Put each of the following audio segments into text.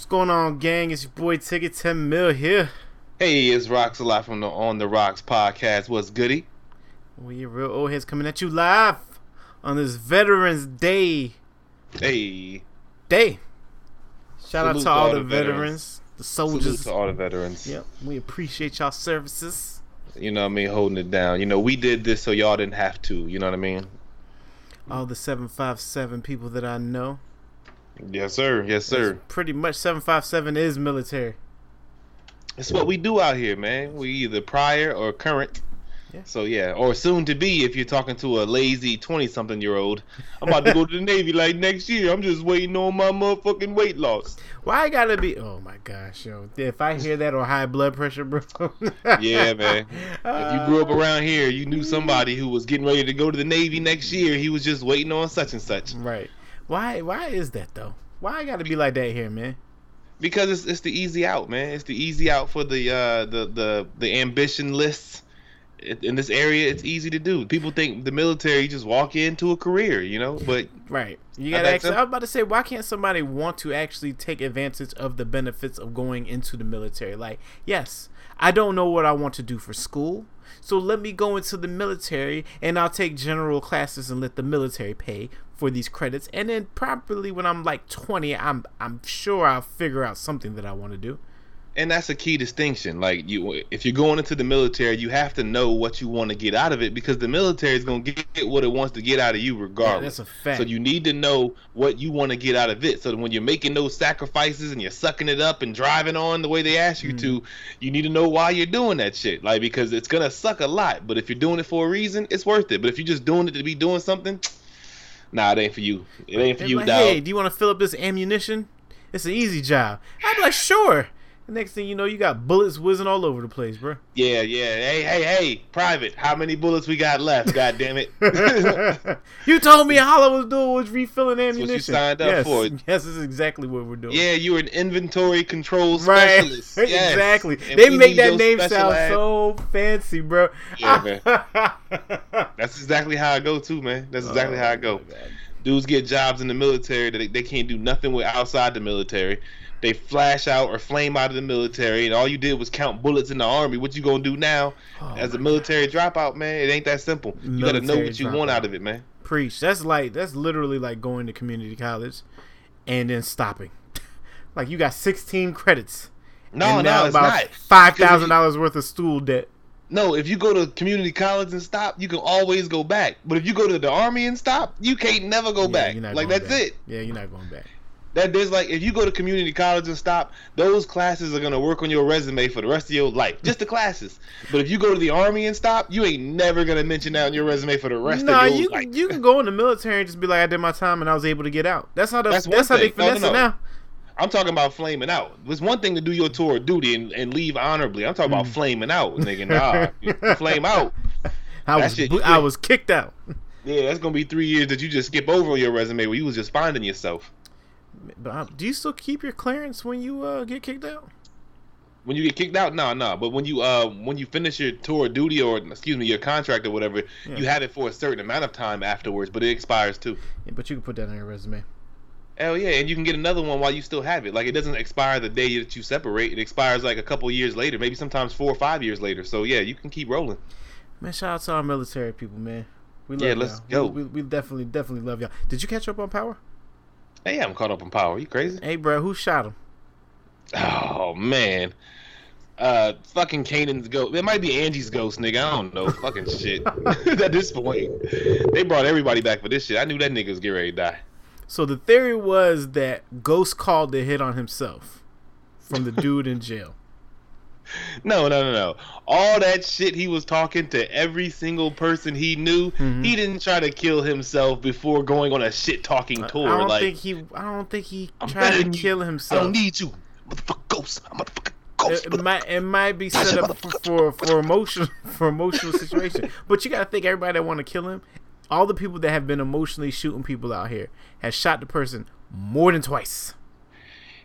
What's going on, gang? It's your boy Ticket 10 Mill here. Hey, it's Rocks Alive from the On the Rocks podcast. What's goody? We real old heads coming at you live on this Veterans Day. Hey. Day. Shout out Salute to all the veterans, the soldiers. Salute to all the veterans. Yep, we appreciate y'all services. You know what I mean? Holding it down. You know, we did this so y'all didn't have to. You know what I mean? All the 757 people that I know. Yes, sir. Yes, sir. Pretty much 757 is military. It's what we do out here, man. We either prior or current. Yeah. So yeah, or soon to be if you're talking to a lazy twenty something year old. I'm about to go to the Navy like next year. I'm just waiting on my motherfucking weight loss. Why I gotta be? Oh my gosh, yo! If I hear that or high blood pressure, bro. Yeah, man. If you grew up around here, you knew somebody who was getting ready to go to the Navy next year. He was just waiting on such and such. right? Why? Why is that though? Why I gotta be like that here, man? Because it's it's the easy out, man. It's the easy out for the uh the the the ambition lists. In this area, it's easy to do. People think the military you just walk into a career, you know, but Right. You gotta actually. I was about to say, why can't somebody want to actually take advantage of the benefits of going into the military? Like, yes, I don't know what I want to do for school, so let me go into the military and I'll take general classes and let the military pay for these credits, and then probably when I'm like 20, I'm I'm sure I'll figure out something that I want to do. and that's a key distinction. Like you, if you're going into the military, you have to know what you want to get out of it because the military is going to get what it wants to get out of you Yeah, regardless. that's a fact. So you need to know what you want to get out of it. So when you're making those sacrifices and you're sucking it up and driving on the way they ask you to, hmm. you need to know why you're doing that shit. Like because it's gonna suck a lot, but if you're doing it for a reason, it's worth it. But if you're just doing it to be doing something, nah, it ain't for you. It ain't for They're you, like, dog. hey, do you want to fill up this ammunition? It's an easy job. I'd be like, sure. Next thing you know, you got bullets whizzing all over the place, bro. Yeah, yeah. Hey, hey, hey, private. How many bullets we got left? God damn it. you told me all I was doing was refilling ammunition. what you signed up yes, for. Yes, this is exactly what we're doing. yeah, you're an inventory control Right. specialist. Yes. exactly. And They make that name sound ass- so fancy, bro. Yeah, man. That's exactly how I go too, man. That's exactly oh, how I go. Oh. Dudes get jobs in the military that they, they can't do nothing with outside the military. They flash out or flame out of the military, and all you did was count bullets in the army. What you gonna do now Oh, as a military dropout, man? It ain't that simple. You gotta know what you want out of it, man. Preach. That's like that's literally like going to community college and then stopping. like you got 16 credits. No, no, it's about not. Five thousand dollars worth of stool debt. No, if you go to community college and stop, you can always go back. But if you go to the army and stop, you can't never go Yeah, back. Like that's back. it. Yeah, you're not going back. That there's like if you go to community college and stop, those classes are gonna work on your resume for the rest of your life. Just the classes. But if you go to the army and stop, you ain't never gonna mention that on your resume for the rest Nah, of your you life. you can go in the military and just be like, I did my time and I was able to get out. That's how the, That's that's, how they thing. No, no, finesse it now. I'm talking about flaming out. It's one thing to do your tour of duty and, and leave honorably. I'm talking about Mm. flaming out, nigga. Nah, flame out. I That was shit, I was kicked out. Yeah, that's gonna be three years that you just skip over on your resume where you was just finding yourself. But um, do you still keep your clearance when you uh, get kicked out? When you get kicked out, no, no. But when you uh when you finish your tour of duty or excuse me your contract or whatever, Yeah. you have it for a certain amount of time afterwards, but it expires too. Yeah, but you can put that on your resume. Hell yeah, and you can get another one while you still have it. Like it doesn't expire the day that you separate. It expires like a couple years later, maybe sometimes four or five years later. So yeah, you can keep rolling. Man, shout out to our military people, man. We love Yeah, let's y'all. go. We, we, we definitely, definitely love y'all. Did you catch up on Power? Hey, I'm caught up in power. You crazy? Hey, bro, who shot him? Oh man. Uh, fucking Kanan's ghost. It might be Angie's ghost, nigga. I don't know. fucking shit. At this point, they brought everybody back for this shit. I knew that nigga was getting ready to die. So the theory was that Ghost called the hit on himself from the dude in jail. No, no, no, no. All that shit he was talking to every single person he knew. Mhm. He didn't try to kill himself before going on a shit talking tour. I don't like think he. I don't think he I'm tried to kill you. kill I don't need you, motherfucker ghost. I'm motherfucking ghost. it, it might it might be set up for for, for emotional for emotional situation. But you gotta think everybody that want to kill him, all the people that have been emotionally shooting people out here has shot the person more than twice.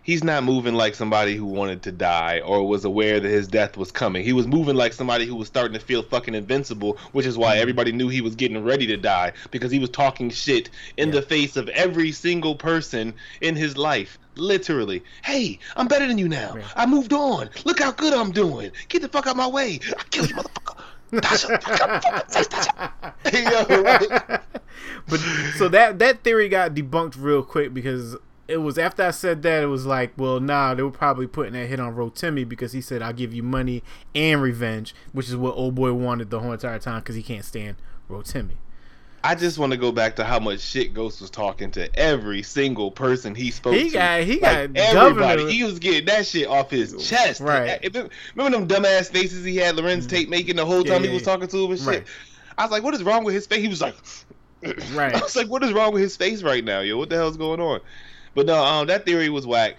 He's not moving like somebody who wanted to die or was aware that his death was coming. He was moving like somebody who was starting to feel fucking invincible, which is why mm-hmm. everybody knew he was getting ready to die because he was talking shit in Yeah. the face of every single person in his life. Literally, hey, I'm better than you now. Yeah. I moved on. Look how good I'm doing. Get the fuck out my way. I kill you, motherfucker. Tasha, fucking Tasha. Yo, like- but so that that theory got debunked real quick because it was after I said that it was like, well, nah, they were probably putting that hit on Rotimi because he said I'll give you money and revenge, which is what old boy wanted the whole entire time because he can't stand Rotimi. I just want to go back to how much shit Ghost was talking to every single person he spoke He to. got he Like, got everybody. governor. He was getting that shit off his chest. Right. Remember them dumbass faces he had Larenz mm-hmm. Tate making the whole Yeah, time yeah, he was yeah. talking to him and shit? Right. I was like, what is wrong with his face? He was like, Right. I was like, what is wrong with his face right now, yo? What the hell's going on? But no, um, that theory was whack.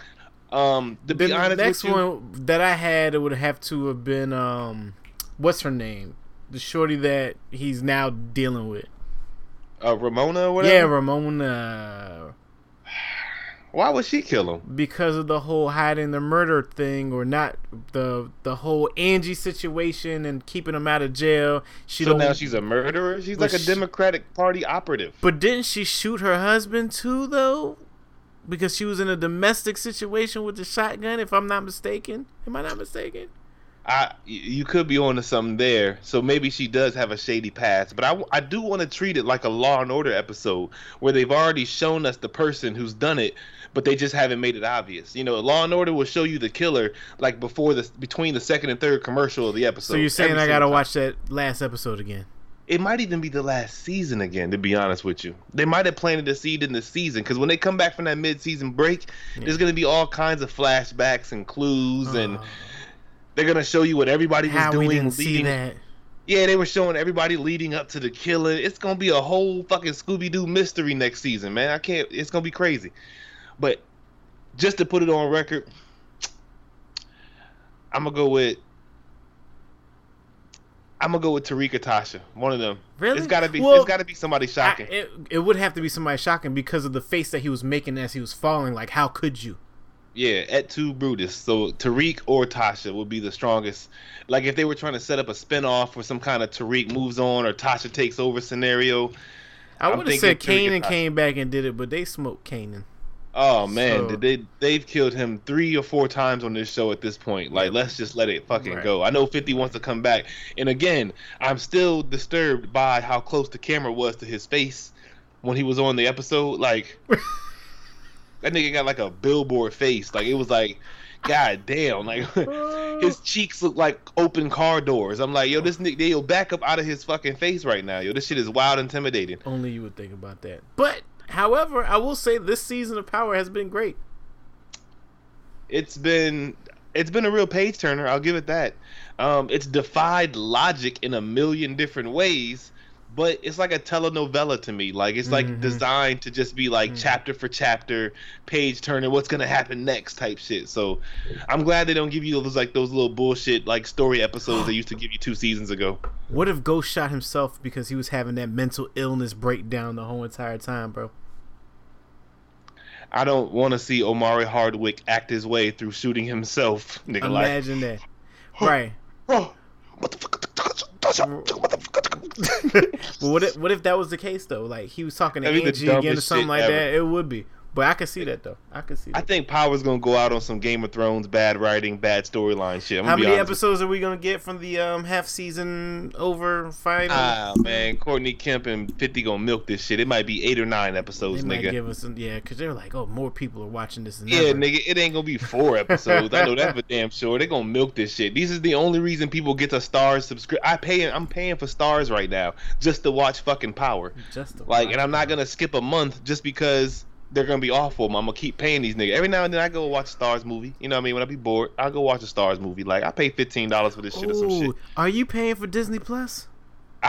Um, to be the honest next you, one that I had it would have to have been um, what's her name? The shorty that he's now dealing with. uh, Ramona or whatever. Yeah, Ramona. Why would she kill him? because of the whole hiding the murder thing or not the the whole Angie situation and keeping him out of jail. She so now she's a murderer. She's like a she- Democratic Party operative. but didn't she shoot her husband too though? Because she was in a domestic situation with the shotgun, if I'm not mistaken. Am I not mistaken? I you could be onto something there. So maybe she does have a shady past, but I, I do want to treat it like a Law and Order episode where they've already shown us the person who's done it, but they just haven't made it obvious. You know, Law and Order will show you the killer like before the between the second and third commercial of the episode. So you're saying I gotta time. watch that last episode again? It might even be the last season again. To be honest with you, they might have planted a seed in the season because when they come back from that mid-season break, there's gonna be all kinds of flashbacks and clues and. Uh, They're gonna show you what everybody was doing. we didn't see that? Yeah, they were showing everybody leading up to the killing. It's gonna be a whole fucking Scooby Doo mystery next season, man. I can't. It's gonna be crazy. But just to put it on record, I'm gonna go with. I'm gonna go with Tarika Tasha. One of them. Really? It's gotta be. Well, it's gotta be somebody I, shocking. it, it would have to be somebody shocking because of the face that he was making as he was falling. Like, how could you? Yeah, Et tu Brutus. So Tariq or Tasha would be the strongest. Like if they were trying to set up a spinoff for some kind of Tariq moves on or Tasha takes over scenario. I would have said Tariq Kanan came back and did it, but they smoked Kanan. Oh man, So- did they they've killed him three or four times on this show at this point. Like let's just let it fucking Right. go. I know 50 wants to come back. And again, I'm still disturbed by how close the camera was to his face when he was on the episode. Like that nigga got like a billboard face. Like it was like God damn, like his cheeks look like open car doors. I'm like, yo, this nigga, yo, back up out of his fucking face right now, yo. This shit is wild, intimidating. Only you would think about that. But, however, I will say this season of Power has been great. It's been, it's been a real page turner. I'll give it that. Um, it's defied logic in a million different ways, but it's like a telenovela to me. Like it's like Mhm. designed to just be like Mhm. chapter for chapter, page turner. What's gonna happen next type shit. So, I'm glad they don't give you those like those little bullshit like story episodes they used to give you two seasons ago. What if Ghost shot himself because he was having that mental illness breakdown the whole entire time, bro? I don't want to see Omari Hardwick act his way through shooting himself. Nigga, like, Imagine that. Right. What the fuck? But what if what if that was the case though? Like he was talking to That'd Angie again or something like ever. that. It would be. But I can see that though. I can see I that. think Power's gonna go out on some Game of Thrones bad writing, bad storyline shit. How many episodes are we gonna get from the um half season over final? Ah man, Courtney Kemp and Fifty gonna milk this shit. It might be eight or nine episodes, they might nigga. give us some, yeah, because they're like, oh, more people are watching this than Yeah, ever. nigga, it ain't gonna be four episodes. I know that for damn sure. They gonna milk this shit. This is the only reason people get to Starz subscribe. I pay. I'm paying for Starz right now just to watch fucking Power. Just to Like, watch and I'm not gonna skip a month just because they're gonna be awful. I'm gonna keep paying these niggas. Every now and then I go watch a Starz movie. You know what I mean? When I be bored, I'll go watch a Starz movie. Like I pay fifteen dollars for this shit or some shit. Are you paying for Disney Plus?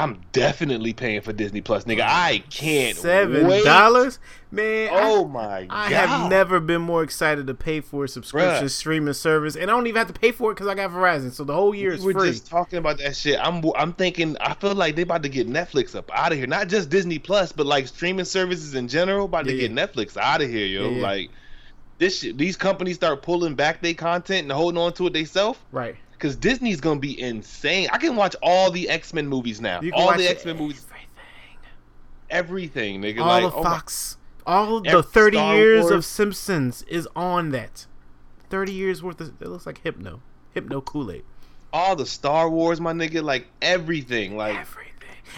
I'm definitely paying for Disney Plus, nigga. I can't Seven dollars, man. I- Oh my God. I have never been more excited to pay for a subscription Bruh. streaming service, and I don't even have to pay for it because I got Verizon, so the whole year is we were free. just talking about that shit. I'm I'm thinking I feel like they about to get Netflix up out of here. Not just Disney Plus, but like streaming services in general about to Yeah, get Netflix out of here, yo. Yeah, yeah. Like this shit, these companies start pulling back their content and holding on to it themselves, Right. Because Disney's gonna be insane. I can watch all the X Men movies now. You can All watch the X Men movies, Everything. everything, nigga. All like, of oh my- Fox. All the 30 Star years of Simpsons is on that. 30 years worth of. It looks like Hypno. Hypno Kool Aid. all the Star Wars, my nigga, like everything, like Everything.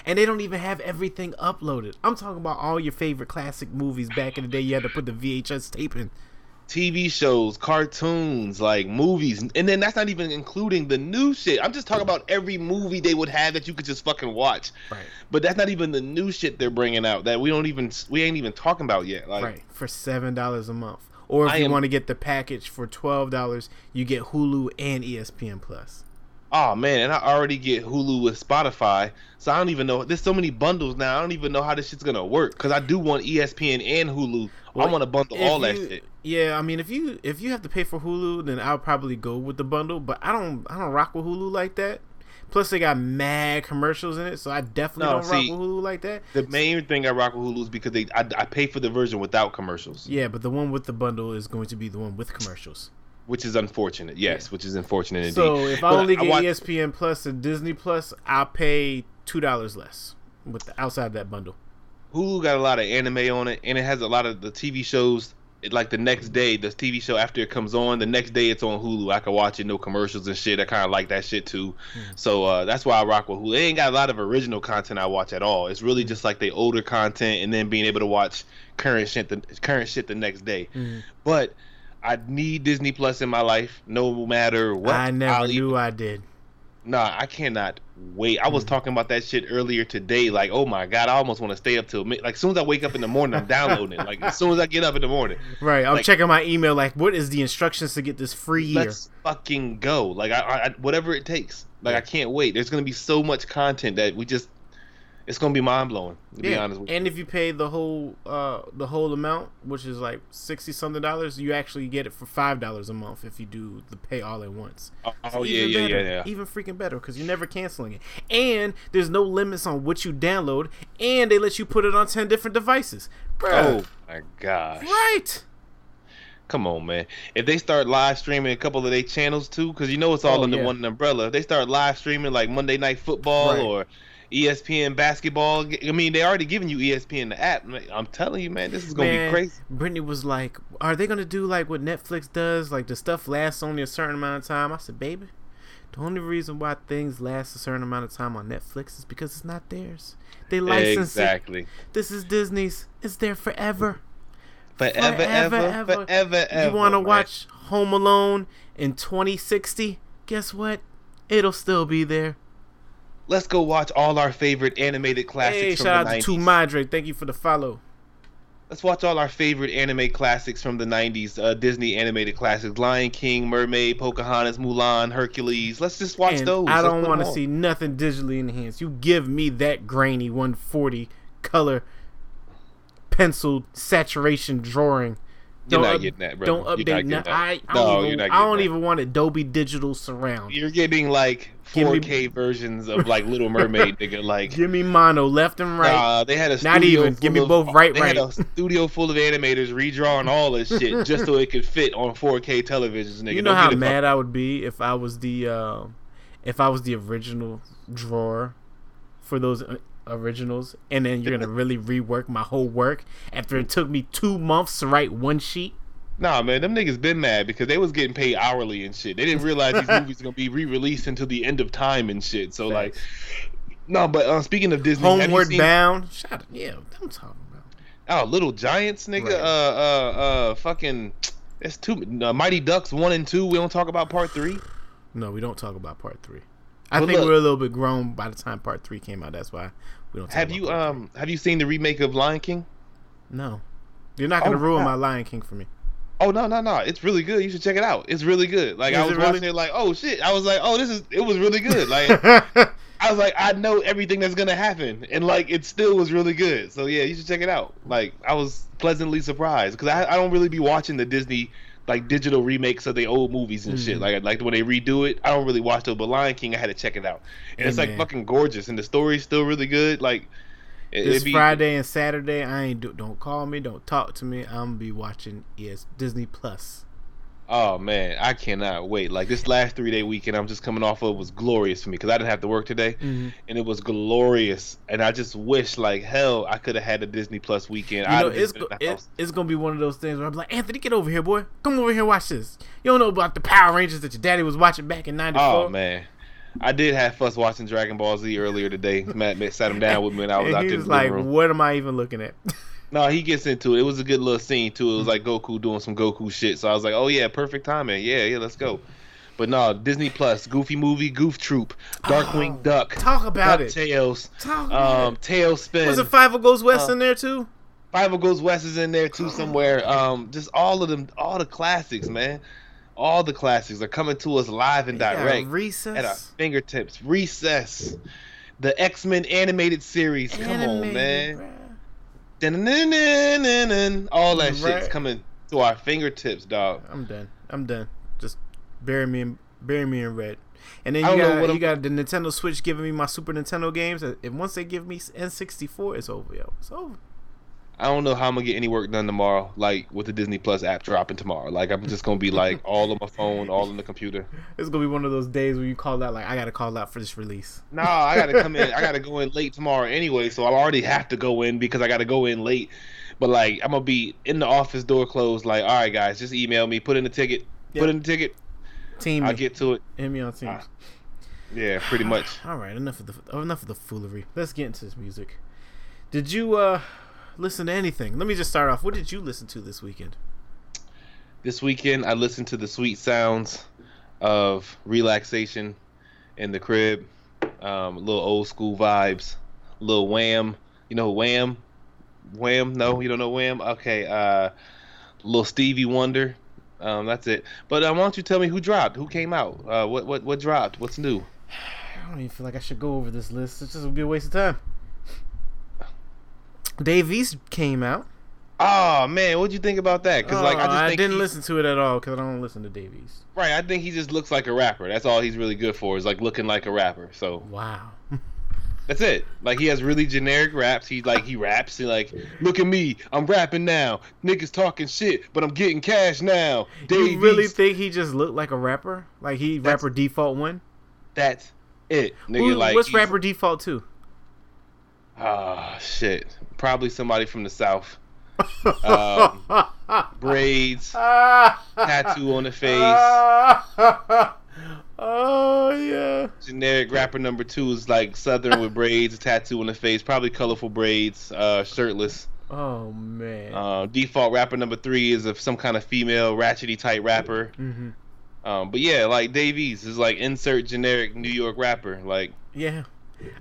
And they don't even have everything uploaded. I'm talking about all your favorite classic movies back in the day. You had to put the VHS tape in. TV shows, cartoons, like movies, and then that's not even including the new shit. I'm just talking about every movie they would have that you could just fucking watch. Right. But that's not even the new shit they're bringing out that we don't even we ain't even talking about yet. Like, right. For $7 a month. Or if I you am- want to get the package for $12, you get Hulu and ESPN Plus. oh man, and I already get Hulu with Spotify, so I don't even know. There's so many bundles now. I don't even know how this shit's gonna work because I do want ESPN and Hulu. I want to bundle all that shit. Yeah, I mean, if you if you have to pay for Hulu, then I'll probably go with the bundle. But I don't I don't rock with Hulu like that. Plus, they got mad commercials in it, so I definitely No, don't rock with Hulu like that. The main thing I rock with Hulu is because they I, I pay for the version without commercials, Yeah, but the one with the bundle is going to be the one with commercials. which is unfortunate. Yes, which is unfortunate indeed. So if I only get watch- ESPN Plus and Disney Plus, I'll pay two dollars less with the, outside of that bundle. Hulu got a lot of anime on it, and it has a lot of the TV shows. It, like the next day, the TV show after it comes on, the next day it's on Hulu. I can watch it, no commercials and shit. I kind of like that shit too. So uh, that's why I rock with Hulu. They ain't got a lot of original content I watch at all. It's really just like the older content, and then being able to watch current shit, the current shit the next day. Mhm. But I need Disney Plus in my life, no matter what. I never I'll knew even- I did. Nah, I cannot wait. I was hmm. talking about that shit earlier today. Like, oh my god, I almost want to stay up till mid- like as soon as I wake up in the morning, I'm downloading it. Like as soon as I get up in the morning, Right, I'm Like- checking my email. Like, what is the instructions to get this free year? let's fucking go. Like I, I whatever it takes. Like I can't wait. There's gonna be so much content that we just, it's gonna be mind blowing. To be yeah, honest with you. and if you pay the whole uh the whole amount, which is like sixty something dollars, you actually get it for five dollars a month if you do the pay all at once. Oh, So yeah, yeah, better, yeah, yeah. Even freaking better because you're never canceling it, and there's no limits on what you download, and they let you put it on ten different devices. Bruh. Oh my gosh. right. Come on, man. If they start live streaming a couple of their channels too, because you know it's all Oh, under yeah. one umbrella. If they start live streaming like Monday Night Football Right. or ESPN basketball, I mean, they already giving you ESPN the app. I'm telling you, man, this is gonna Man, be crazy. Brittany was like, "Are they gonna do like what Netflix does? Like the stuff lasts only a certain amount of time?" I said, "Baby, the only reason why things last a certain amount of time on Netflix is because it's not theirs. They license it. Exactly. This is Disney's. It's there forever. Forever, Forever, ever, ever. forever, ever. you want to watch Home Alone in 2060? Guess what? It'll still be there. Let's go watch all our favorite animated classics from the DNA. Hey, from shout the out 90s. to Madre. Thank you for the follow. Let's watch all our favorite anime classics from the 90s, uh, Disney animated classics. Lion King, Mermaid, Pocahontas, Mulan, Hercules. Let's just watch and those. I don't want to see nothing digitally enhanced. You give me that grainy 140 color pencil saturation drawing. You're Don't not up- getting that, bro. Don't You're update. not that. I, I No, don't, you're even, I don't that. even want Dolby Digital Surround. You're getting like 4K versions of like Little Mermaid, nigga. Like, Give me mono left and right. nah, they had a Not studio even. Give me of- both right, they had a studio full of animators redrawing all this shit just so it could fit on 4K televisions, nigga. you know Don't how mad I would be if I was the uh, if I was the original drawer for those uh, originals, and then you're gonna really rework my whole work after it took me two months to write one sheet. Nah, man, them niggas been mad because they was getting paid hourly and shit. They didn't realize these movies gonna be re-released until the end of time and shit. So like, no, but uh, speaking of Disney, Homeward seen- Bound. Shut up. Yeah, I'm talking about. Oh, Little Giants, nigga. Right. Uh, uh, uh, fucking. It's two. Uh, Mighty Ducks one and two. We don't talk about part three. No, we don't talk about part three. I think look- we're a little bit grown by the time part three came out. That's why we don't. Have you part um have you seen the remake of Lion King? No, you're not gonna Oh, ruin wow. my Lion King for me. Oh no no no! It's really good. You should check it out. It's really good. Like I was it really? watching it, like oh shit. I was like oh this is it was really good. Like I was like I know everything that's gonna happen, and like it still was really good. So yeah, you should check it out. Like I was pleasantly surprised because I, I don't really be watching the Disney like digital remakes of the old movies and shit. Mhm. Like like when they redo it, I don't really watch those. But Lion King, I had to check it out, and Hey, it's like man. fucking gorgeous, and the story's still really good. Like It, this be- Friday and Saturday, I ain't do, don't call me, don't talk to me. I'm gonna be watching ES Disney Plus. Oh man, I cannot wait. Like this last three day weekend, I'm just coming off of was glorious for me because I didn't have to work today, Mhm. and it was glorious. And I just wish, like hell, I could have had a Disney Plus weekend. You know, it's go, it, it's gonna be one of those things where I'm like, Anthony, get over here, boy. Come over here, and watch this. You don't know about the Power Rangers that your daddy was watching back in '94. Oh man, I did have fuss watching Dragon Ball Z earlier today. Matt, Matt sat him down with me, and I was and out he there. was like, room. "What am I even looking at?" No, he gets into it. It was a good little scene too. It was like Goku doing some Goku shit. So I was like, oh yeah, perfect timing. Yeah, yeah, let's go. But no, Disney Plus, Goofy movie, Goof Troop, Darkwing Oh, Duck, Talk about it. DuckTales, Talk um. TaleSpin. Was it Fievel Goes West uh, in there too? Fievel Goes West is in there too somewhere. Um, just all of them, all the classics, man. All the classics are coming to us live and Yeah, direct Recess. at our fingertips. Recess, the X Men animated series. Come on, man. bruh. All that shit's Right. coming to our fingertips, dog. I'm done. I'm done. Just bury me in bury me in red. And then you got you got the Nintendo Switch giving me my Super Nintendo games. And once they give me N64, it's over, yo. It's over. I don't know how I'm gonna get any work done tomorrow, like with the Disney Plus app dropping tomorrow. Like I'm just gonna be like all on my phone, all on the computer. It's gonna be one of those days where you call out like I gotta call out for this release. No, I gotta come in. I gotta go in late tomorrow anyway, so I already have to go in because I gotta go in late. But like I'm gonna be in the office door closed. Like, all right, guys, just email me, put in the ticket, Yep. put in the ticket. Team I'll get to it. Hit me on Teams. Ah. Yeah, pretty much. All right, enough of the enough of the foolery. Let's get into this music. Did you uh listen to anything? Let me just start off. What did you listen to this weekend? This weekend, I listened to the sweet sounds of relaxation in the crib. Um, little old school vibes. Little Wham. You know Wham? Wham? No, you don't know Wham? Okay. Uh, little Stevie Wonder. Um, that's it. But uh, why don't you tell me who dropped? Who came out? Uh, what what what dropped? What's new? I don't even feel like I should go over this list. Just would be a waste of time. Dave East came out. Oh man, what'd you think about that? Because like I Oh, just uh, think didn't he- listen to it at all because I don't listen to Dave East. Right, I think he just looks like a rapper. That's all he's really good for is like looking like a rapper. So Wow. That's it. Like he has really generic raps. He like he raps. He like, look at me, I'm rapping now. Niggas talking shit, but I'm getting cash now. you really East, think he just looked like a rapper? Like he That's- rapper default one? that's it. Nigga, Who, like what's rapper default two? Ah, shit. Probably somebody from the south. Um, Braids, tattoo on the face. oh yeah. Generic rapper number two is like southern with braids, a tattoo on the face, probably colorful braids, uh, shirtless. Oh man. Uh, default rapper number three is of some kind of female ratchety type rapper. hmm Um, but yeah, like Dave East is like insert generic New York rapper. Like, Yeah.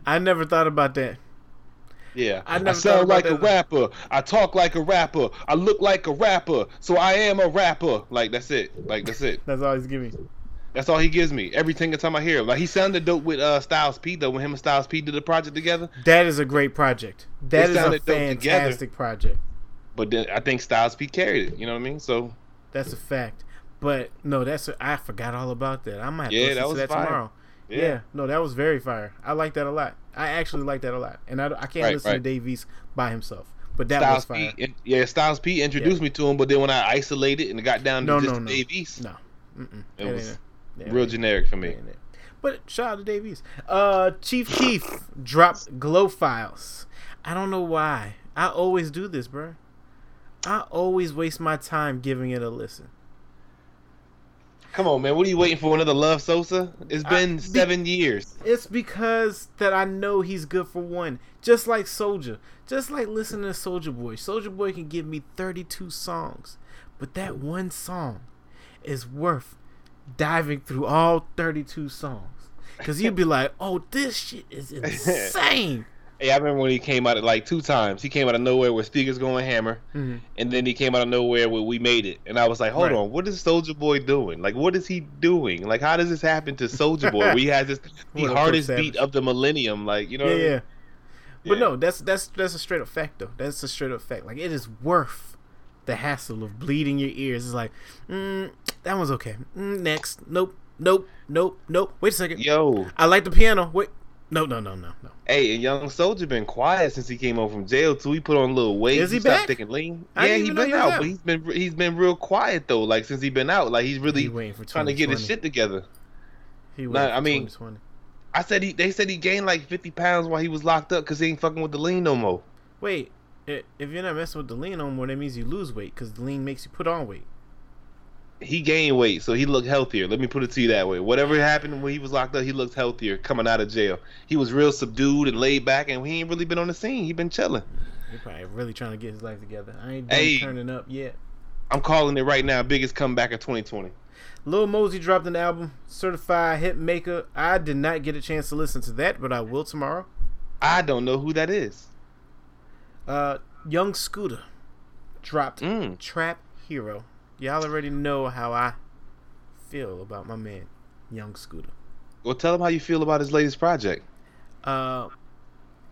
I never thought about that. Yeah, I I, sound like a that. rapper. I talk like a rapper. I look like a rapper. So I am a rapper. Like that's it. Like that's it. That's all he's giving. Me. That's all he gives me every single time I hear him. Like he sounded dope with uh, Styles P though. When him and Styles P did the project together. That is a great project. That is a fantastic project. But then I think Styles P carried it. You know what I mean? So That's a fact. But no, that's a, I forgot all about that. I might have Yeah, to listen that to was that fire. tomorrow. Yeah. yeah. no, that was very fire. I like that a lot. I actually like that a lot, and I, I can't Right, listen right. to Dave East by himself. But that Styles was fire. P. yeah, Styles P. introduced me to him, but then when I isolated and got down to No, just no, no. Dave East, No, Mm-mm. It That was real generic for me. But shout out to Dave East. Uh, Chief Keef dropped GloFiles. I don't know why. I always do this, bro. I always waste my time giving it a listen. Come on, man. What are you waiting for? Another Love Sosa? It's been be- seven years. It's because that I know he's good for one. Just like Soulja. Just like listening to Soulja Boy. Soulja Boy can give me 32 songs. But that one song is worth diving through all 32 songs. Because you'd be like, oh, this shit is insane. Hey, I remember when he came out at like two times. He came out of nowhere with Speakers Going Hammer, Mhm. and then he came out of nowhere where We Made It. And I was like, hold Right. on, what is Soulja Boy doing? Like, what is he doing? Like, how does this happen to Soulja Boy? he has this the hardest beat of the millennium? Like, you know? Yeah, what I mean? yeah. But no, that's that's that's a straight up fact though. That's a straight up fact. Like it is worth the hassle of bleeding your ears. It's like, mm, that one's okay. Mm, next, nope, nope, nope, nope. Wait a second. Yo, I like the piano. Wait, No, no, no, no, no. Hey, and Young Soldier been quiet since he came home from jail too. He put on a little weight. Is he stopped back? Taking lean. I yeah, he been he out, out. but he's been he's been real quiet though. Like since he been out, like he's really He waiting for trying to get his shit together. He waiting I for mean- I said he. They said he gained like fifty pounds while he was locked up because he ain't fucking with the lean no more. Wait, if you're not messing with the lean no more, that means you lose weight because the lean makes you put on weight. He gained weight, so he looked healthier. Let me put it to you that way. Whatever happened when he was locked up, he looked healthier coming out of jail. He was real subdued and laid back, and he ain't really been on the scene. He been chilling. He probably really trying to get his life together. I ain't done Hey. turning up yet. I'm calling it right now. Biggest comeback of 2020. Lil Mosey dropped an album, Certified Hit Maker. I did not get a chance to listen to that, but I will tomorrow. I don't know who that is. Uh, Young Scooter dropped Mm. Trap Hero. Y'all already know how I feel about my man, Young Scooter. Well, tell him how you feel about his latest project. Uh,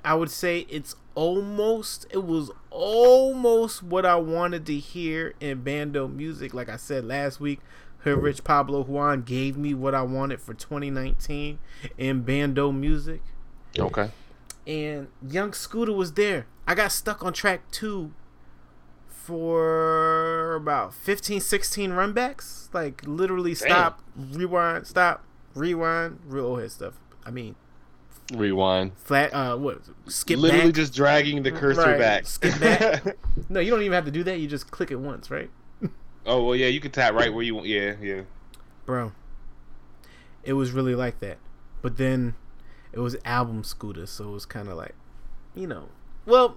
I would say it's almost, it was almost what I wanted to hear in bando music. Like I said last week, her Rich Pablo Juan gave me what I wanted for 2019 in bando music. Okay. and Young Scooter was there. I got stuck on track two for about 15, 16 runbacks. Like literally stop, rewind, stop, rewind, real old head stuff. I mean, Rewind. flat, uh, what, skip Literally back. just dragging the cursor Right. back. Skip back. no, you don't even have to do that. You just click it once, right? oh well, yeah, you can tap right where you want. Yeah, yeah. Bro, it was really like that. But then it was album Scooter, so it was kind of like, you know, well,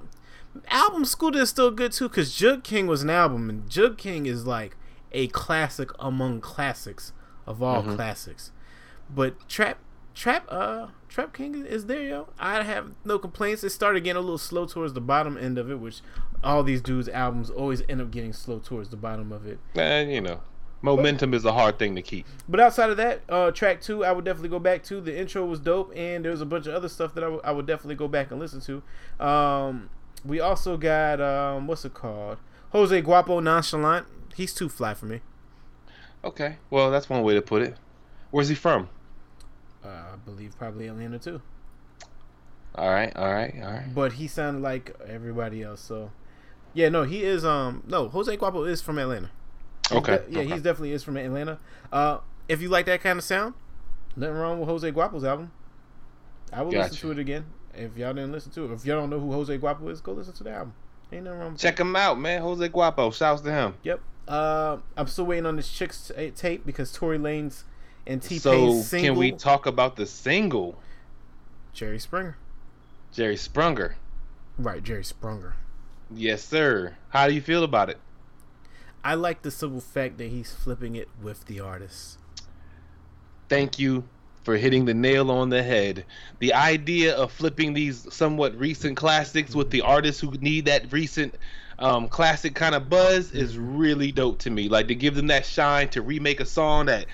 album School is still good too because Jug King was an album, and Jug King is like a classic among classics of all Mhm. classics. But Trap, Trap, uh, Trap King is there, yo. I have no complaints. It started getting a little slow towards the bottom end of it, which all these dudes' albums always end up getting slow towards the bottom of it. And you know, momentum is a hard thing to keep. But outside of that, uh, track two, I would definitely go back to. The intro was dope, and there was a bunch of other stuff that I would- I would definitely go back and listen to. Um, we also got um, what's it called? Jose Guapo Nonchalant. He's too fly for me. Okay. Well, that's one way to put it. Where's he from? Uh, I believe probably Atlanta too. All right. All right. All right. But he sounded like everybody else. So, yeah, no, he is. Um, no, Jose Guapo is from Atlanta. He's Okay. de- yeah, okay. he's definitely is from Atlanta. Uh, if you like that kind of sound, nothing wrong with Jose Guapo's album. I will listen to it again. If y'all didn't listen to it, if y'all don't know who Jose Guapo is, go listen to the album. Ain't nothing wrong with Check him out, man. Jose Guapo. Shouts to him. Yep. Uh, I'm still waiting on this chick's ta- tape because Tory Lanez and T So Pain's single. can we talk about the single, Jerry Springer. Jerry Sprunger? Right, Jerry Sprunger. Yes, sir. How do you feel about it? I like the simple fact that he's flipping it with the artist. Thank you for hitting the nail on the head. The idea of flipping these somewhat recent classics with the artists who need that recent um, classic kind of buzz is really dope to me. Like to give them that shine to remake a song that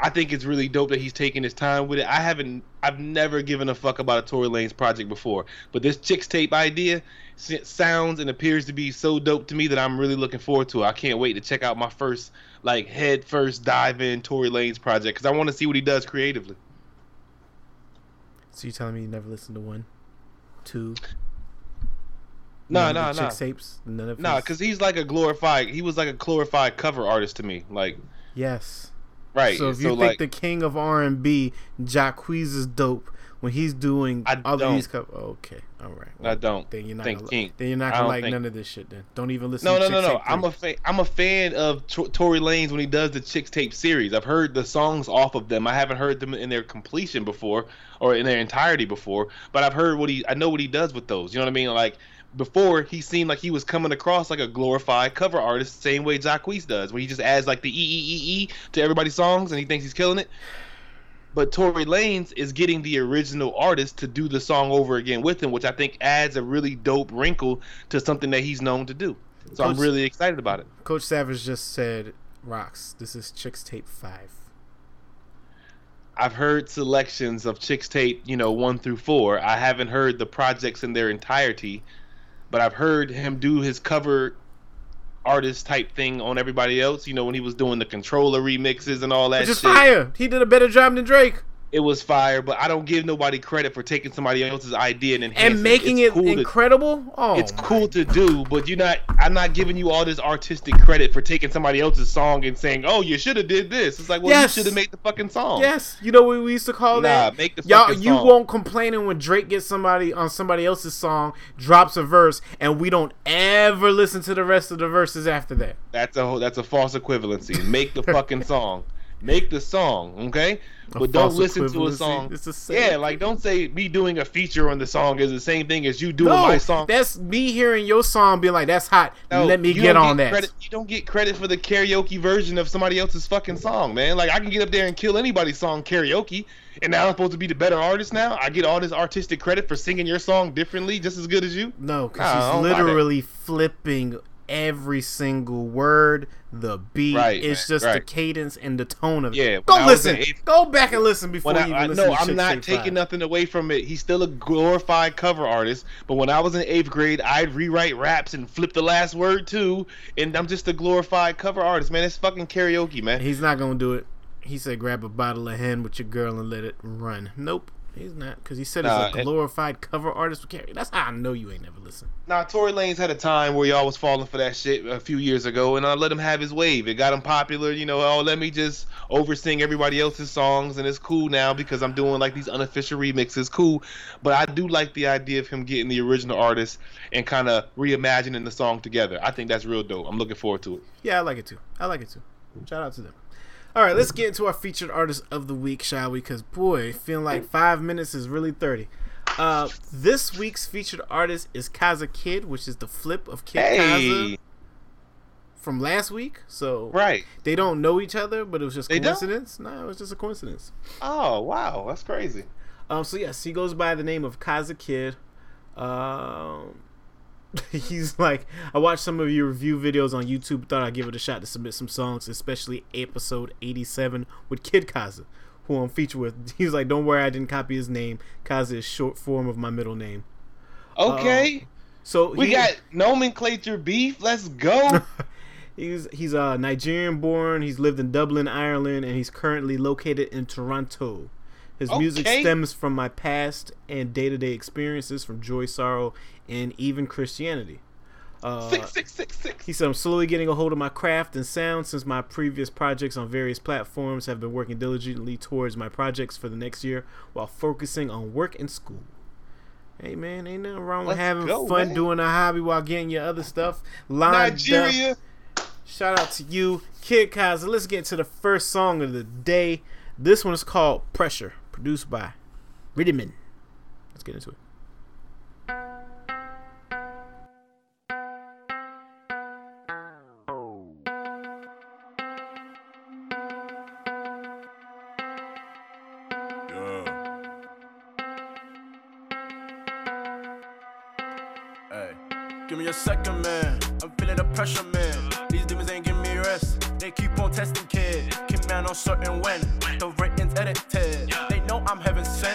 I think it's really dope that he's taking his time with it. I haven't, I've never given a fuck about a Tory Lanez project before, but this Chixtape idea sounds and appears to be so dope to me that I'm really looking forward to it. I can't wait to check out my first, like, head first dive in Tory Lanez project because I want to see what he does creatively. So you telling me you never listened to one, two? No, no, no. of the nah. Chick tapes. None of Nah, because he's like a glorified, he was like a glorified cover artist to me. Like, yes. right. So if you think the king of R and B, Jacquees is dope when he's doing I all of don't. these co- oh, okay, all right. I don't Then you're not think gonna, then you're not gonna like think- none of this shit. Then don't even listen. No, no, no, no. I'm a fan. I'm a fan of Tor- Tory Lanez when he does the Chixtape series. I've heard the songs off of them. I haven't heard them in their completion before or in their entirety before, but I've heard what he. I know what he does with those. You know what I mean? Like before, he seemed like he was coming across like a glorified cover artist, same way Jacquees does, where he just adds like the e e e e to everybody's songs and he thinks he's killing it. But Tory Lanez is getting the original artist to do the song over again with him, which I think adds a really dope wrinkle to something that he's known to do. So I'm really excited about it. Coach Savage just said, "Rocks, this is Chixtape 5. I've heard selections of Chixtape, you know, one through four. I haven't heard the projects in their entirety, but I've heard him do his cover artist type thing on everybody else. You know, when he was doing the controller remixes and all that Which is shit. fire. He did a better job than Drake. It was fire, but I don't give nobody credit for taking somebody else's idea and and making it, cool incredible. To, oh, it's cool to do, but you're not. I'm not giving you all this artistic credit for taking somebody else's song and saying, "Oh, you should have did this." It's like, well, yes. you should have made the fucking song. Yes, you know what we used to call nah, that. Make the y'all. You won't complaining when Drake gets somebody on somebody else's song, drops a verse, and we don't ever listen to the rest of the verses after that. That's a that's a false equivalency. Make the fucking song. Make the song, okay? A but don't listen to a song. It's the same Yeah, like don't say me doing a feature on the song is the same thing as you doing No, my song. that's me hearing your song being like, "That's hot. No, Let me get on that." Credit, you don't get credit for the karaoke version of somebody else's fucking song, man. Like I can get up there and kill anybody's song karaoke, and now I'm supposed to be the better artist now. I get all this artistic credit for singing your song differently, just as good as you. No, because don't she's literally flipping every single word, the beat. Right, it's man, just the cadence and the tone of it. Yeah, Go when I was listen. eighth- Go back and listen before you I, even listen no, to I'm Chick not taking Five. nothing away from it. He's still a glorified cover artist. But when I was in eighth grade, I'd rewrite raps and flip the last word too. And I'm just a glorified cover artist, man. It's fucking karaoke, man. He's not gonna do it. He said, "Grab a bottle of hen with your girl and let it run." Nope, he's not because he said Nah, he's a glorified cover artist. That's how I know you ain't never listened. Nah, Tory Lanez had a time where y'all was falling for that shit a few years ago, and I let him have his wave. It got him popular, you know. Oh, let me just oversing everybody else's songs, and it's cool now because I'm doing like these unofficial remixes. Cool, but I do like the idea of him getting the original artist and kind of reimagining the song together. I think that's real dope. I'm looking forward to it. Yeah, I like it too. I like it too. Shout out to them. All right, let's get into our featured artist of the week, shall we? Because boy, feeling like five minutes is really thirty. Uh, this week's featured artist is Kaza Kid, which is the flip of Kid Kaza from last week. So right? they don't know each other, but it was just They don't? coincidence. No, it was just a coincidence. Oh wow, that's crazy. Um, so yes, he goes by the name of Kaza Kid. Um, he's like, I watched some of your review videos on YouTube. Thought I'd give it a shot to submit some songs, especially episode eighty-seven with Kid Kaza, who I'm featured with. He's like, "Don't worry, I didn't copy his name. Kaza is short form of my middle name." Okay, So we he- got nomenclature beef. Let's go. He's he's uh, Nigerian born. He's lived in Dublin, Ireland, and he's currently located in Toronto. His music stems from my past and day to day experiences from joy, sorrow, and even Christianity. Uh, six six six six. he said, I'm slowly getting a hold of my craft and sound since my previous projects on various platforms have been working diligently towards my projects for the next year while focusing on work and school. Hey man, ain't nothing wrong with Let's having go, fun man. doing a hobby while getting your other stuff lined up. Nigeria. Shout out to you, Kid Kaza. Let's get to the first song of the day. This one is called Pressure, produced by Riddiman. Let's get into it. Give me a second, man. I'm feeling the pressure, man. These demons ain't giving me rest. They keep on testing, kid. Keep man on certain when the ratings edited. They know I'm heaven sent,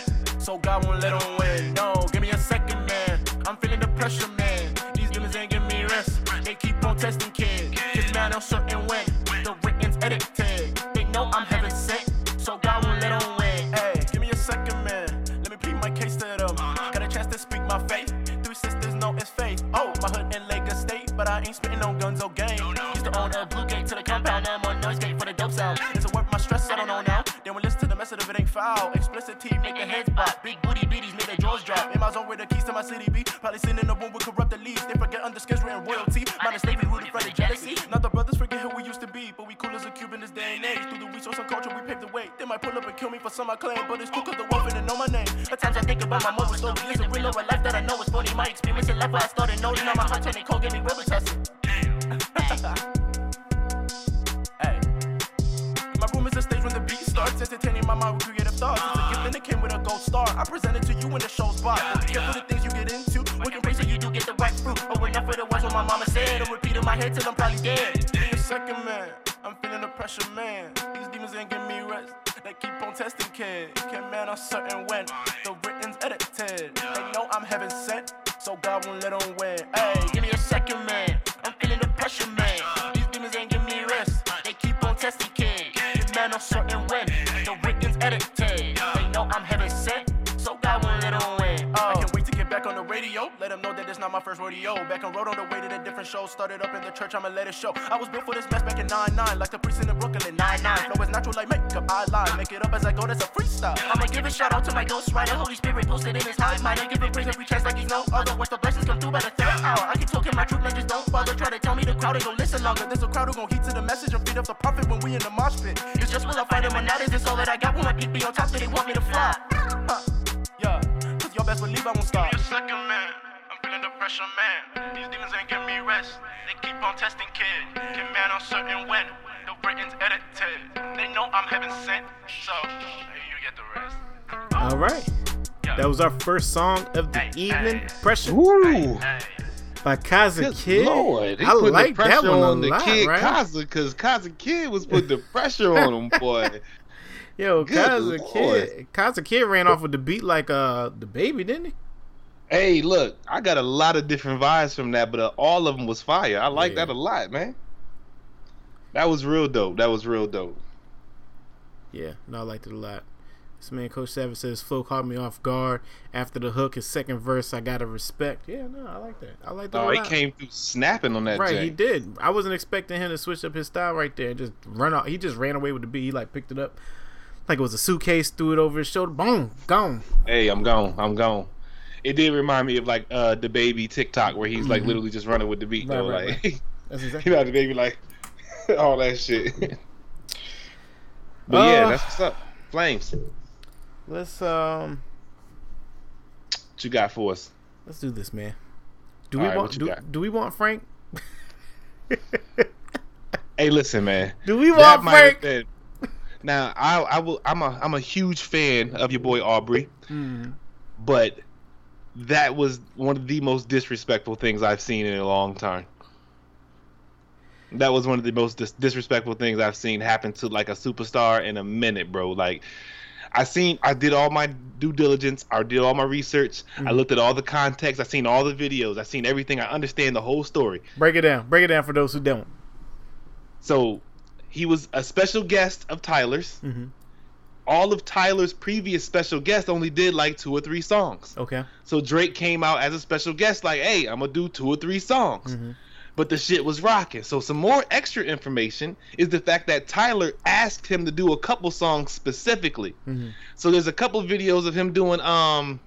testing, kid. This when the written's radio. Let them know that it's not my first rodeo. Back on road on the way to the different shows. Started up in the church, I'ma let it show. I was built for this mess back in 9-9. Like the priest in Brooklyn, 9-9. Flow is natural like makeup, I lie. Make it up as I go, that's a freestyle. I'ma give a shout out to my ghost rider. Holy Spirit posted in his heart. Mind and give it praise every chance like he's no other. Once the blessings come through by the third hour, I can talk in my truth. Just don't bother. Try to tell me the crowd ain't gon' listen longer. There's a crowd who gon' heat to the message and feed up the prophet when we in the mosh pit. It's just will I find him or not? Is this all that I got? When my peak be on top, so they want me to fly. Huh. Yeah, cause y'all best believe I won't stop. Give me a second, man. I'm feeling the pressure, man. These demons ain't give me rest. They keep on testing, kid. Get man uncertain when the Britain's edited. They know I'm heaven sent, so hey, you get the rest. All right. That was our first song of the Hey, evening. hey. Pressure Woo! Hey, by Kaza Kid. Lord, he I put like the that pressure one on the lot, kid right? Kaza because Kaza Kid was putting the pressure on him, boy. Yo, Kaza. Kid. Kaza Kid ran off with the beat like uh the baby, didn't he? Hey, look, I got a lot of different vibes from that, but uh, all of them was fire. I like Yeah. that a lot, man. That was real dope. That was real dope. Yeah, no, I liked it a lot. This man, Coach Savage says, Flow caught me off guard after the hook. His second verse, I gotta respect. Yeah, no, I like that. I like that. Oh, he came through snapping on that. Right, he did. I wasn't expecting him to switch up his style right there and just run out. He just ran away with the beat. He like picked it up like it was a suitcase, threw it over his shoulder, boom, gone. Hey, I'm gone. I'm gone. It did remind me of like uh the baby TikTok where he's like Mhm. literally just running with the beat Right, though. right, like That's you exactly. know the baby like all that shit. but yeah, Uh, that's what's up. Flames. Let's um, What you got for us? let's do this, man. Do All we right, want you do, got? do we want Frank? Hey, listen, man. Do we That want have Frank? Now, I I will. I'm a I'm a huge fan of your boy Aubrey, Mm. but that was one of the most disrespectful things I've seen in a long time. That was one of the most dis- disrespectful things I've seen happen to like a superstar in a minute, bro. Like, I seen, I did all my due diligence, I did all my research, I Mhm. looked at all the context, I seen all the videos, I seen everything, I understand the whole story. Break it down. Break it down for those who don't. So, he was a special guest of Tyler's. Mm-hmm. All of Tyler's previous special guests only did like two or three songs. Okay. So Drake came out as a special guest, like, "Hey, I'm gonna do two or three songs." Mhm. But the shit was rocking. So some more extra information is the fact that Tyler asked him to do a couple songs specifically. Mhm. So there's a couple videos of him doing um,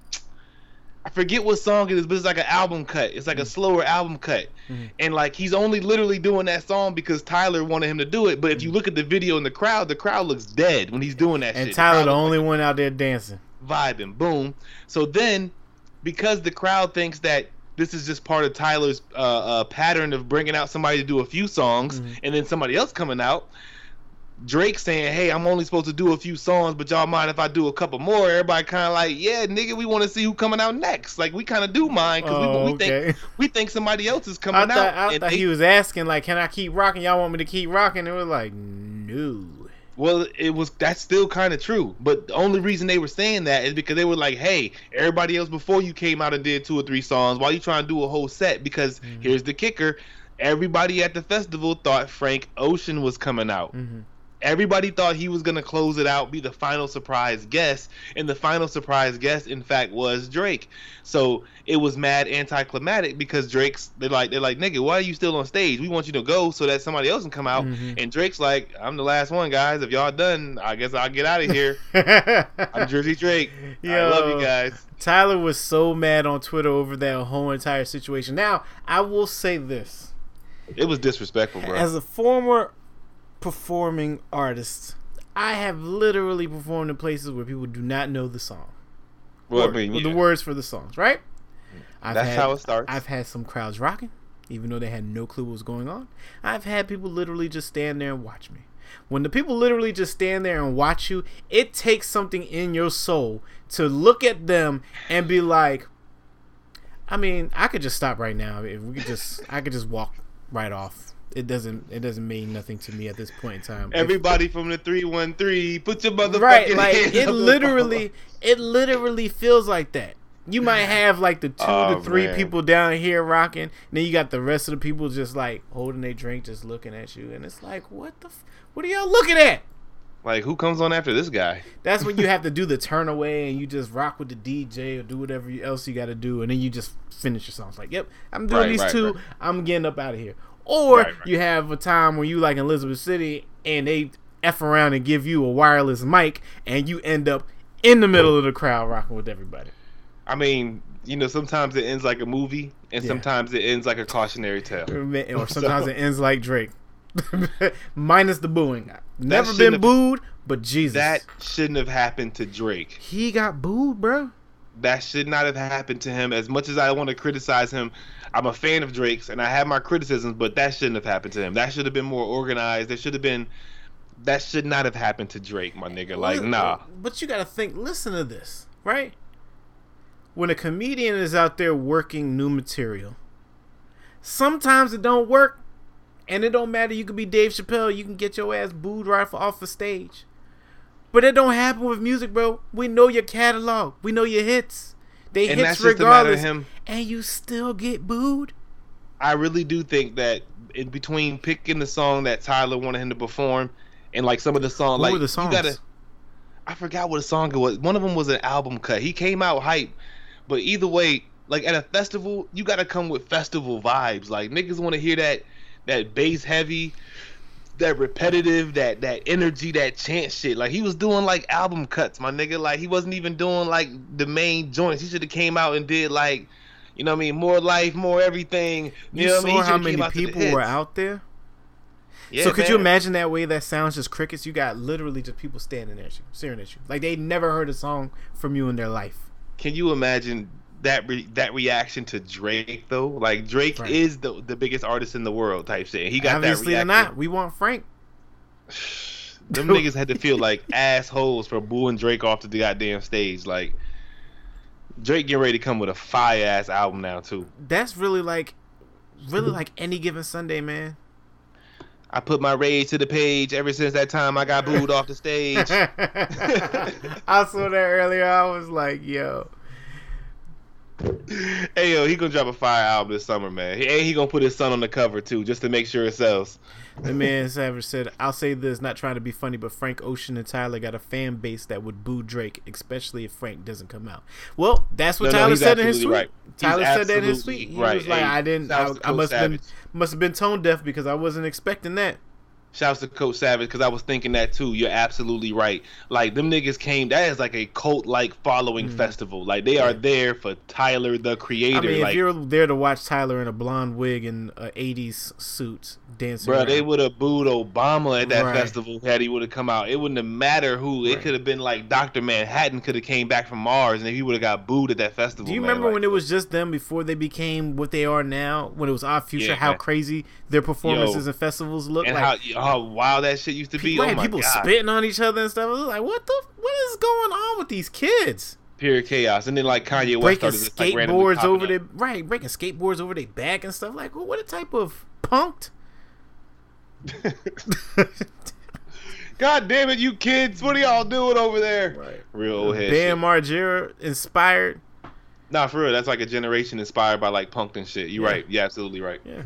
I forget what song it is, but it's like an album cut. It's like a slower album cut, Mhm. and like he's only literally doing that song because Tyler wanted him to do it. But if you look at the video in the crowd, the crowd looks dead when he's doing that And shit. Tyler, the looks only one out there dancing. vibing. Boom. So then, because the crowd thinks that this is just part of Tyler's uh, uh, pattern of bringing out somebody to do a few songs Mhm. and then somebody else coming out, Drake saying, "Hey, I'm only supposed to do a few songs, but y'all mind if I do a couple more?" Everybody kind of like, "Yeah, nigga, we want to see who coming out next. Like, we kind of do mind because Oh, we, we think we think somebody else is I coming thought, out." I thought they- he was asking like, "Can I keep rocking? Y'all want me to keep rocking?" And we're like, "No." Well, it was that's still kind of true, but the only reason they were saying that is because they were like, "Hey, everybody else before you came out and did two or three songs. Why you trying to do a whole set?" Because Mm-hmm. here's the kicker: everybody at the festival thought Frank Ocean was coming out. Mm-hmm. Everybody thought he was gonna close it out, be the final surprise guest, and the final surprise guest, in fact, was Drake. So it was mad anticlimactic because Drake's they're like they're like nigga, why are you still on stage? We want you to go so that somebody else can come out. Mhm. And Drake's like, I'm the last one, guys. If y'all done, I guess I'll get out of here. I'm Jersey Drake. I love you guys. Tyler was so mad on Twitter over that whole entire situation. Now, I will say this. It was disrespectful, bro. As a former performing artist, I have literally performed in places where people do not know the song. well, I Word- mean, the words for the songs, right? Mm. I've That's had- how it starts. I've had some crowds rocking, even though they had no clue what was going on. I've had people literally just stand there and watch me. When the people literally just stand there and watch you, it takes something in your soul to look at them and be like, I mean, I could just stop right now. If we could just, I could just walk right off. It doesn't, it doesn't mean nothing to me at this point in time. Everybody from the three one three, put your motherfucking right like it literally it literally feels like that you might have like the two Oh, to three man. people down here rocking and then you got the rest of the people just like holding their drink just looking at you and it's like what the f- what are y'all looking at Like who comes on after this guy? That's when you have to do the turn away and you just rock with the DJ or do whatever else you got to do, and then you just finish your songs. Like, yep, I'm doing Right, these right, two. right. I'm getting up out of here. Or Right, right. you have a time where you like in Elizabeth City and they f around and give you a wireless mic, and you end up in the middle of the crowd rocking with everybody. I mean, you know, sometimes it ends like a movie, and Yeah. sometimes it ends like a cautionary tale. Or sometimes it ends like Drake, minus the booing. Never been have- booed, but Jesus, That shouldn't have happened to Drake. he got booed, bro. That should not have happened to him. As much as I want to criticize him, I'm a fan of Drake's, and I have my criticisms, but that shouldn't have happened to him. That should have been more organized. There should have been. That should not have happened to Drake, my nigga. Like, Li- nah. But you gotta think. Listen to this, right? When a comedian is out there working new material, sometimes it don't work, and it don't matter. You could be Dave Chappelle. You can get your ass booed right off the stage. But it don't happen with music, bro. We know your catalog. We know your hits. They And hits that's just a of regardless, him. and you still get booed. I really do think that in between picking the song that Tyler wanted him to perform and like some of the songs, like the songs? you gotta. I forgot what the song it was. One of them was an album cut. He came out hype, but either way, like at a festival, you gotta come with festival vibes. Like niggas want to hear that that bass heavy, that repetitive, that that energy, that chant shit. Like he was doing like album cuts, my nigga. Like he wasn't even doing like the main joints. He should have came out and did like. You know what I mean? More life, more everything. You, You, know what saw I mean? How many came out to the people were out there. Yeah, so could you imagine that way? That sounds just crickets. You got literally just people standing there, at you, staring at you, like they never heard a song from you in their life. Can you imagine that re- that reaction to Drake though? Like Drake Right. is the the biggest artist in the world type shit. He got Obviously, that not. We want Frank. Them niggas had to feel like assholes for booing Drake off the goddamn stage. Like Drake getting ready to come with a fire ass album now too. That's really like, really like any given Sunday, man. I put my rage to the page ever since that time I got booed off the stage. I saw that earlier. I was like, yo, hey yo, he gonna drop a fire album this summer, man. And he gonna put his son on the cover too, just to make sure it sells. the man Savage said, "I'll say this, not trying to be funny, but Frank Ocean and Tyler got a fan base that would boo Drake, especially if Frank doesn't come out." Well, that's what No, no, Tyler he's said in his tweet. right. He's Tyler said that in his tweet. He right. was like, Hey, "I didn't. I, I must have been must have been tone deaf because I wasn't expecting that." Shouts to Coach Savage because I was thinking that too. You're absolutely right. Like them niggas came. That is like a cult like following festival. Like they are there for Tyler the Creator. Mm. I mean, like, if you're there to watch Tyler in a blonde wig and a '80s suit dancing, bro, they would have booed Obama at that Right. festival had he would have come out. It wouldn't have mattered who. It could have been like Doctor Manhattan could have came back from Mars and he would have got booed at that festival. Do you man. remember Like, when it was just them before they became what they are now? When it was our future, Yeah, how man. crazy their performances Yo. and festivals look and like. how how wild that shit used to be? right, oh my people god, spitting on each other and stuff. It was like, what the? What is going on with these kids? pure chaos. And then like Kanye West breaking started just, like, skateboards over their right, breaking skateboards over their back and stuff. Like, well, what a type of punked? God damn it, you kids! What are y'all doing over there? Right. Real old head. Bam. Margera inspired. Nah, for real, that's like a generation inspired by like punk and shit. You're Yeah. right. Yeah, absolutely right. Yeah.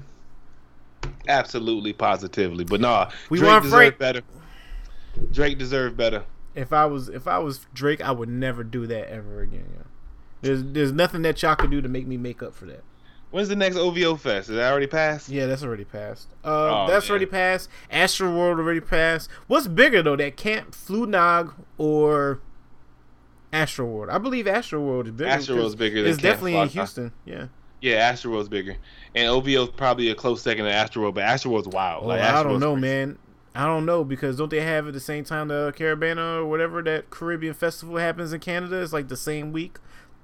Absolutely, positively. But nah, We Drake deserved Frank. better. Drake deserved better. If I was if I was Drake, I would never do that ever again. Yo. There's there's nothing that y'all could do to make me make up for that. When's the next OVO Fest? Is that already passed? Yeah, that's already passed. Uh, Oh, that's man. already passed. Astro World already passed. What's bigger though, that Camp Flog Gnaw or Astro World? I believe Astro World is bigger. Astro World's because bigger than It's Camp definitely in Houston. Yeah. Yeah, Astroworld's bigger, and OVO's probably a close second to Astroworld, but Astroworld's wild. Oh, like, I don't know, crazy. man. I don't know because don't they have at the same time the Caribana or whatever that Caribbean festival happens in Canada? It's like the same week.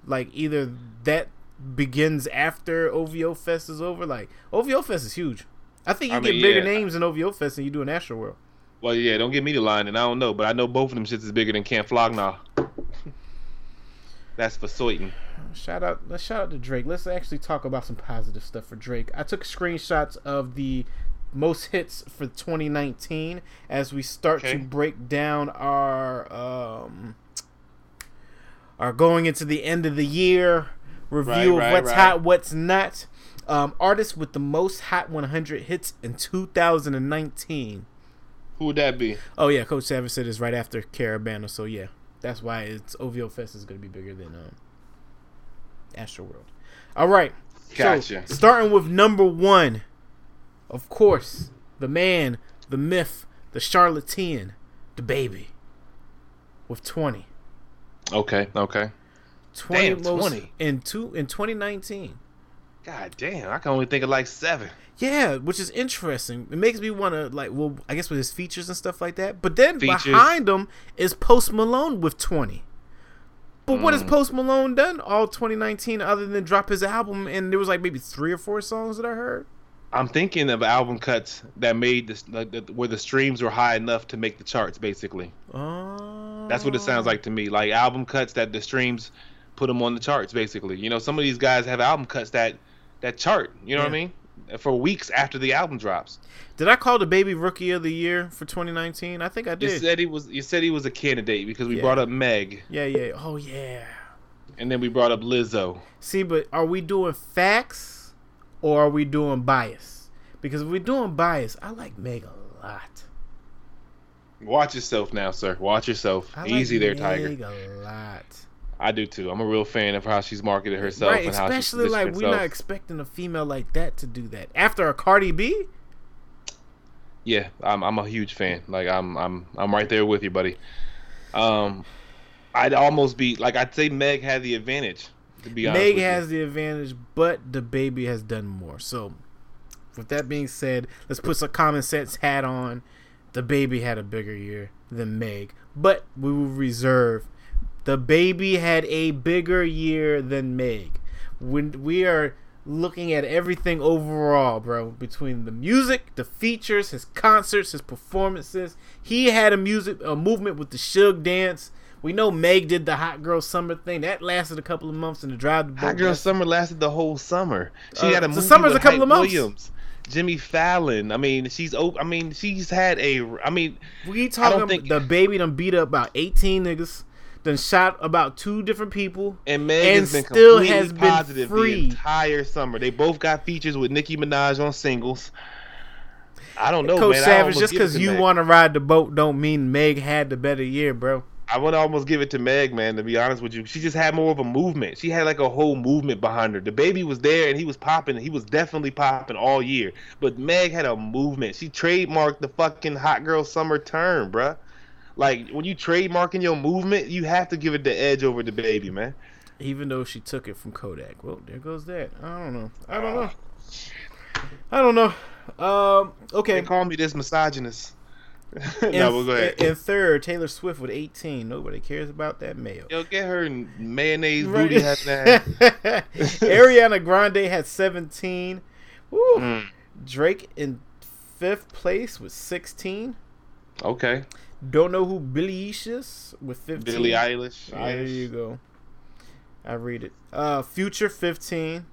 Like either that begins after OVO Fest is over. Like OVO Fest is huge. I think you I get mean, bigger yeah. names in OVO Fest than you do in Astro World. Well, yeah, don't get me the line, and I don't know, but I know both of them shits is bigger than Camp Flog Gnaw. That's for certain. Shout out, let's shout out to Drake. Let's actually talk about some positive stuff for Drake. I took screenshots of the most hits for 2019 as we start Okay. to break down our um our going into the end of the year review Right, of right, what's right. hot, what's not. Um, artists with the most hot 100 hits in 2019. Who would that be? Oh yeah, Coach Savage said it's right after Caribana, so yeah, that's why it's OVO Fest is going to be bigger than um, Astro World. All right, Gotcha. So, starting with number one, of course, the man, the myth, the charlatan, the baby, with twenty. Okay. Okay. 20 Damn, most 20. in two in 2019. God damn, I can only think of like seven. Yeah, which is interesting. It makes me want to like, well, I guess with his features and stuff like that. But then Features. behind him is Post Malone with 20. But what Mm. has Post Malone done all 2019 other than drop his album? And there was like maybe three or four songs that I heard. I'm thinking of album cuts that made this like, where the streams were high enough to make the charts. Basically, Oh, that's what it sounds like to me. Like album cuts that the streams put them on the charts. Basically, you know, some of these guys have album cuts that that chart. You know what I mean? For weeks after the album drops. Did I call the baby rookie of the year for 2019? I think I did. You said he was. You said he was a candidate because we Yeah. brought up Meg, yeah, yeah. Oh yeah. and then we brought up Lizzo. See, but are we doing facts or are we doing bias? Because if we're doing bias, I like Meg a lot. Watch yourself now, sir. Watch yourself. Like Easy there, Tiger. A lot. I do too. I'm a real fan of how she's marketed herself right, and how especially like we're not expecting a female like that to do that after a Cardi B. Yeah, I'm I'm a huge fan. Like I'm I'm I'm right there with you, buddy. Um, I'd almost be like I'd say Meg had the advantage. To be honest, Meg with you. has the advantage, but the baby has done more. So, with that being said, let's put some common sense hat on. The baby had a bigger year than Meg, but we will reserve. The baby had a bigger year than Meg. When we are looking at everything overall, bro, between the music, the features, his concerts, his performances, he had a music a movement with the Suge dance. We know Meg did the Hot Girl Summer thing that lasted a couple of months, and the Drive the Hot Girl Summer lasted the whole summer. She Uh, had a movie summer's with a couple Hype of months. Williams, Jimmy Fallon. I mean, she's I mean, she's had a. I mean, We talking think- the baby done beat up about eighteen niggas, done shot about two different people. and Meg And has been still completely has been positive free. the entire summer. They both got features with Nicki Minaj on singles. I don't know, Coach man. Savage, just because you want to ride the boat, don't mean Meg had the better year, bro. I would almost give it to Meg, man. To be honest with you, she just had more of a movement. She had like a whole movement behind her. The baby was there and he was popping. He was definitely popping all year. But Meg had a movement. She trademarked the fucking hot girl summer term, bruh. Like when you trademarking your movement, you have to give it the edge over the baby, man. Even though she took it from Kodak. Well, there goes that. I don't know. I don't know. I don't know. Um. Okay. They call me this misogynist. No, we'll go ahead. in third, Taylor Swift with 18. Nobody cares about that male. Yo, get her mayonnaise Right. booty that. Ariana Grande had 17. Woo. Mm, Drake in fifth place with 16. okay, Don't know who Billie Eilish is with 15. Billie Eilish. There yes. you go. I read it. Uh, Future 15.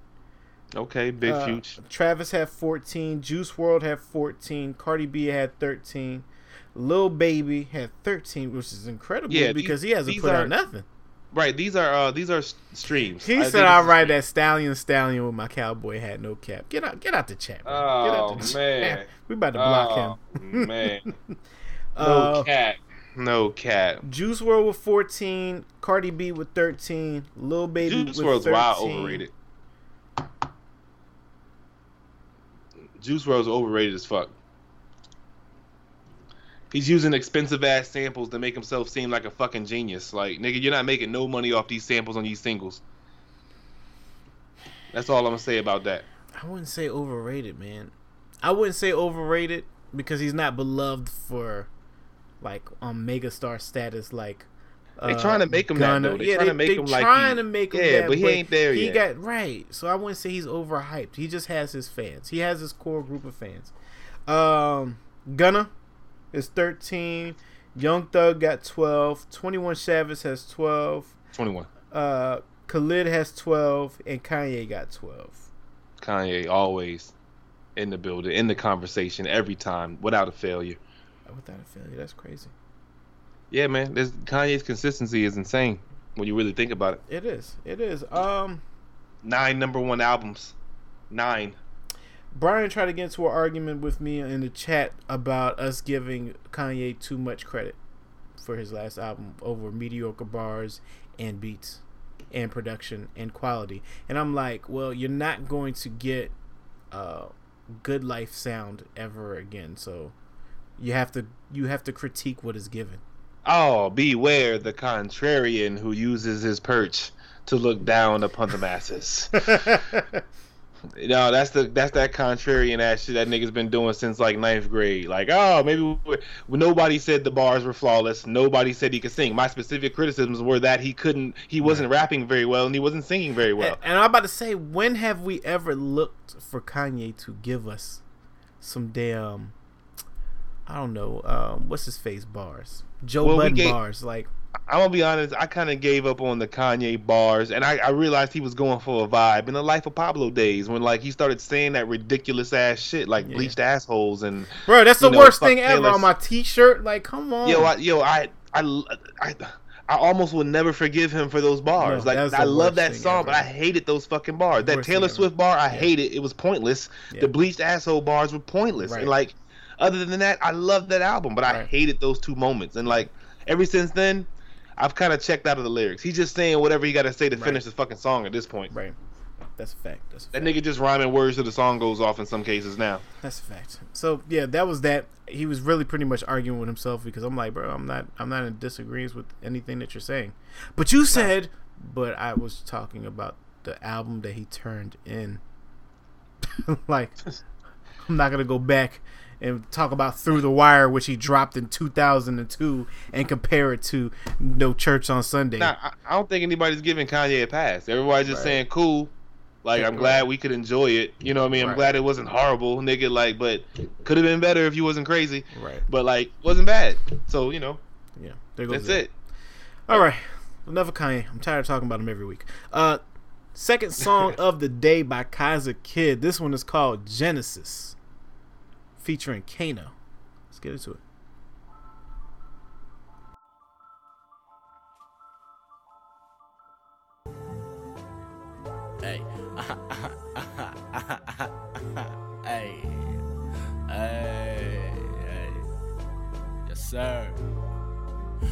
Okay, big Uh, future. Travis had 14. Juice WRLD had 14. Cardi B had 13. Lil Baby had 13, which is incredible Yeah, because these- he hasn't put are- out nothing. Right, these are uh these are streams. He I said I'll ride that stallion stallion with my cowboy hat, no cap. Get out get out the chat. out Oh the man. chat. We about to block Oh, him. man. No Uh, cat. No cat. Juice WRLD with 14, Cardi B with 13, Lil Baby Juice with WRLD's 13. wild overrated. Juice WRLD's overrated as fuck. He's using expensive ass samples to make himself seem like a fucking genius. Like, nigga, you're not making no money off these samples on these singles. That's all I'm gonna say about that. I wouldn't say overrated, man. I wouldn't say overrated because he's not beloved for like um megastar status like They uh, trying to make him that, Gunna. though. They yeah, trying they, to make they him like trying he- to make him Yeah, that, but he ain't there yet he yet. got right. So I wouldn't say he's overhyped. He just has his fans. He has his core group of fans. Um, Gunna is thirteen. Young Thug got twelve. Twenty One Savage has twelve. 21. Uh, Khalid has twelve, and Kanye got twelve. Kanye always in the building, in the conversation every time, without a failure. Without a failure, that's crazy. Yeah, man. This Kanye's consistency is insane when you really think about it. It is. It is. Um, Nine number one albums. Nine. Brian tried to get into an argument with me in the chat about us giving Kanye too much credit for his last album over mediocre bars and beats and production and quality. And I'm like, well, you're not going to get uh, good life sound ever again. So you have to you have to critique what is given. Oh, beware the contrarian who uses his perch to look down upon the masses. no, that's the that's that contrarian ass shit that nigga's been doing since like ninth grade. Like, oh, maybe nobody said the bars were flawless. Nobody said he could sing. My specific criticisms were that he couldn't, he wasn't rapping very well, and he wasn't singing very well. And, and I'm about to say, when have we ever looked for Kanye to give us some damn, I don't know, um, what's his face bars, Joe Well, Budden gave- bars, like I'm gonna be honest. I kind of gave up on the Kanye bars, and I, I realized he was going for a vibe in the Life of Pablo days when like he started saying that ridiculous ass shit like Yeah. bleached assholes and Bro, that's the know, worst thing ever on my T-shirt. Like, come on. yo, I, yo, I, I, I, I almost will never forgive him for those bars. No, like I love that song, ever. but I hated those fucking bars. That Worst Taylor Swift bar, I Yeah. hated. It was pointless. Yeah. The bleached asshole bars were pointless. Right. And like, other than that, I love that album, but I Right. hated those two moments. And like, ever since then, I've kind of checked out of the lyrics. He's just saying whatever he got to say to Right. finish the fucking song at this point. right. That's a fact. That's a That fact. nigga just rhyming words till the song goes off in some cases now. That's a fact. So yeah, that was that. He was really pretty much arguing with himself because I'm like, bro, I'm not, I'm not in disagreement with anything that you're saying. But you said, but I was talking about the album that he turned in. like, I'm not gonna go back and talk about Through the Wire, which he dropped in 2002, and compare it to No Church on Sunday. Nah, I, don't think anybody's giving Kanye a pass. Everybody's just Right. saying cool. Like I'm glad we could enjoy it. You know what I mean? I'm Right. glad it wasn't horrible, nigga. Like, but could have been better if you wasn't crazy. Right. But like, wasn't bad. So you know, Yeah. There goes that's it. All right, enough of Kanye. I'm tired of talking about him every week. Uh, second song of the day by Kaza Kid. This one is called Genesis, featuring Kano. Let's get into it. Hey. hey. Hey. Hey. Yes, sir.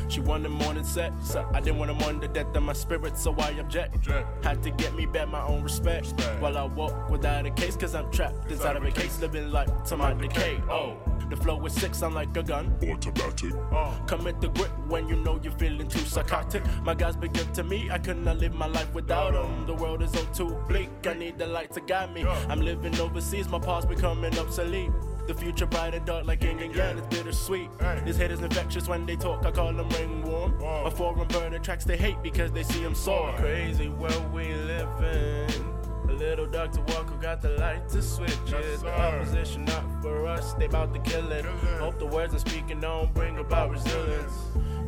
She wanted more than sex. So I didn't want to mourn the death of my spirit, so I object. Had to get me back my own respect. While I walk without a case, cause I'm trapped inside of a case, living life to my decay. Oh, the flow is sick, sound like a gun. Automatic. Uh, Commit the grip when you know you're feeling too psychotic. My guys been good to me, I could not live my life without them. The world is all too bleak, I need the light to guide me. I'm living overseas, my past becoming obsolete. The future bright and dark like yin and yang, it's bittersweet. These haters infectious when they talk, I call them ringworm. A foreign bird attracts they hate because they see them soar. Crazy world we live in. A little Dr. Walker got the light to switch it. The opposition not for us, they bout to kill it. Hope the words I'm speaking don't bring about resilience.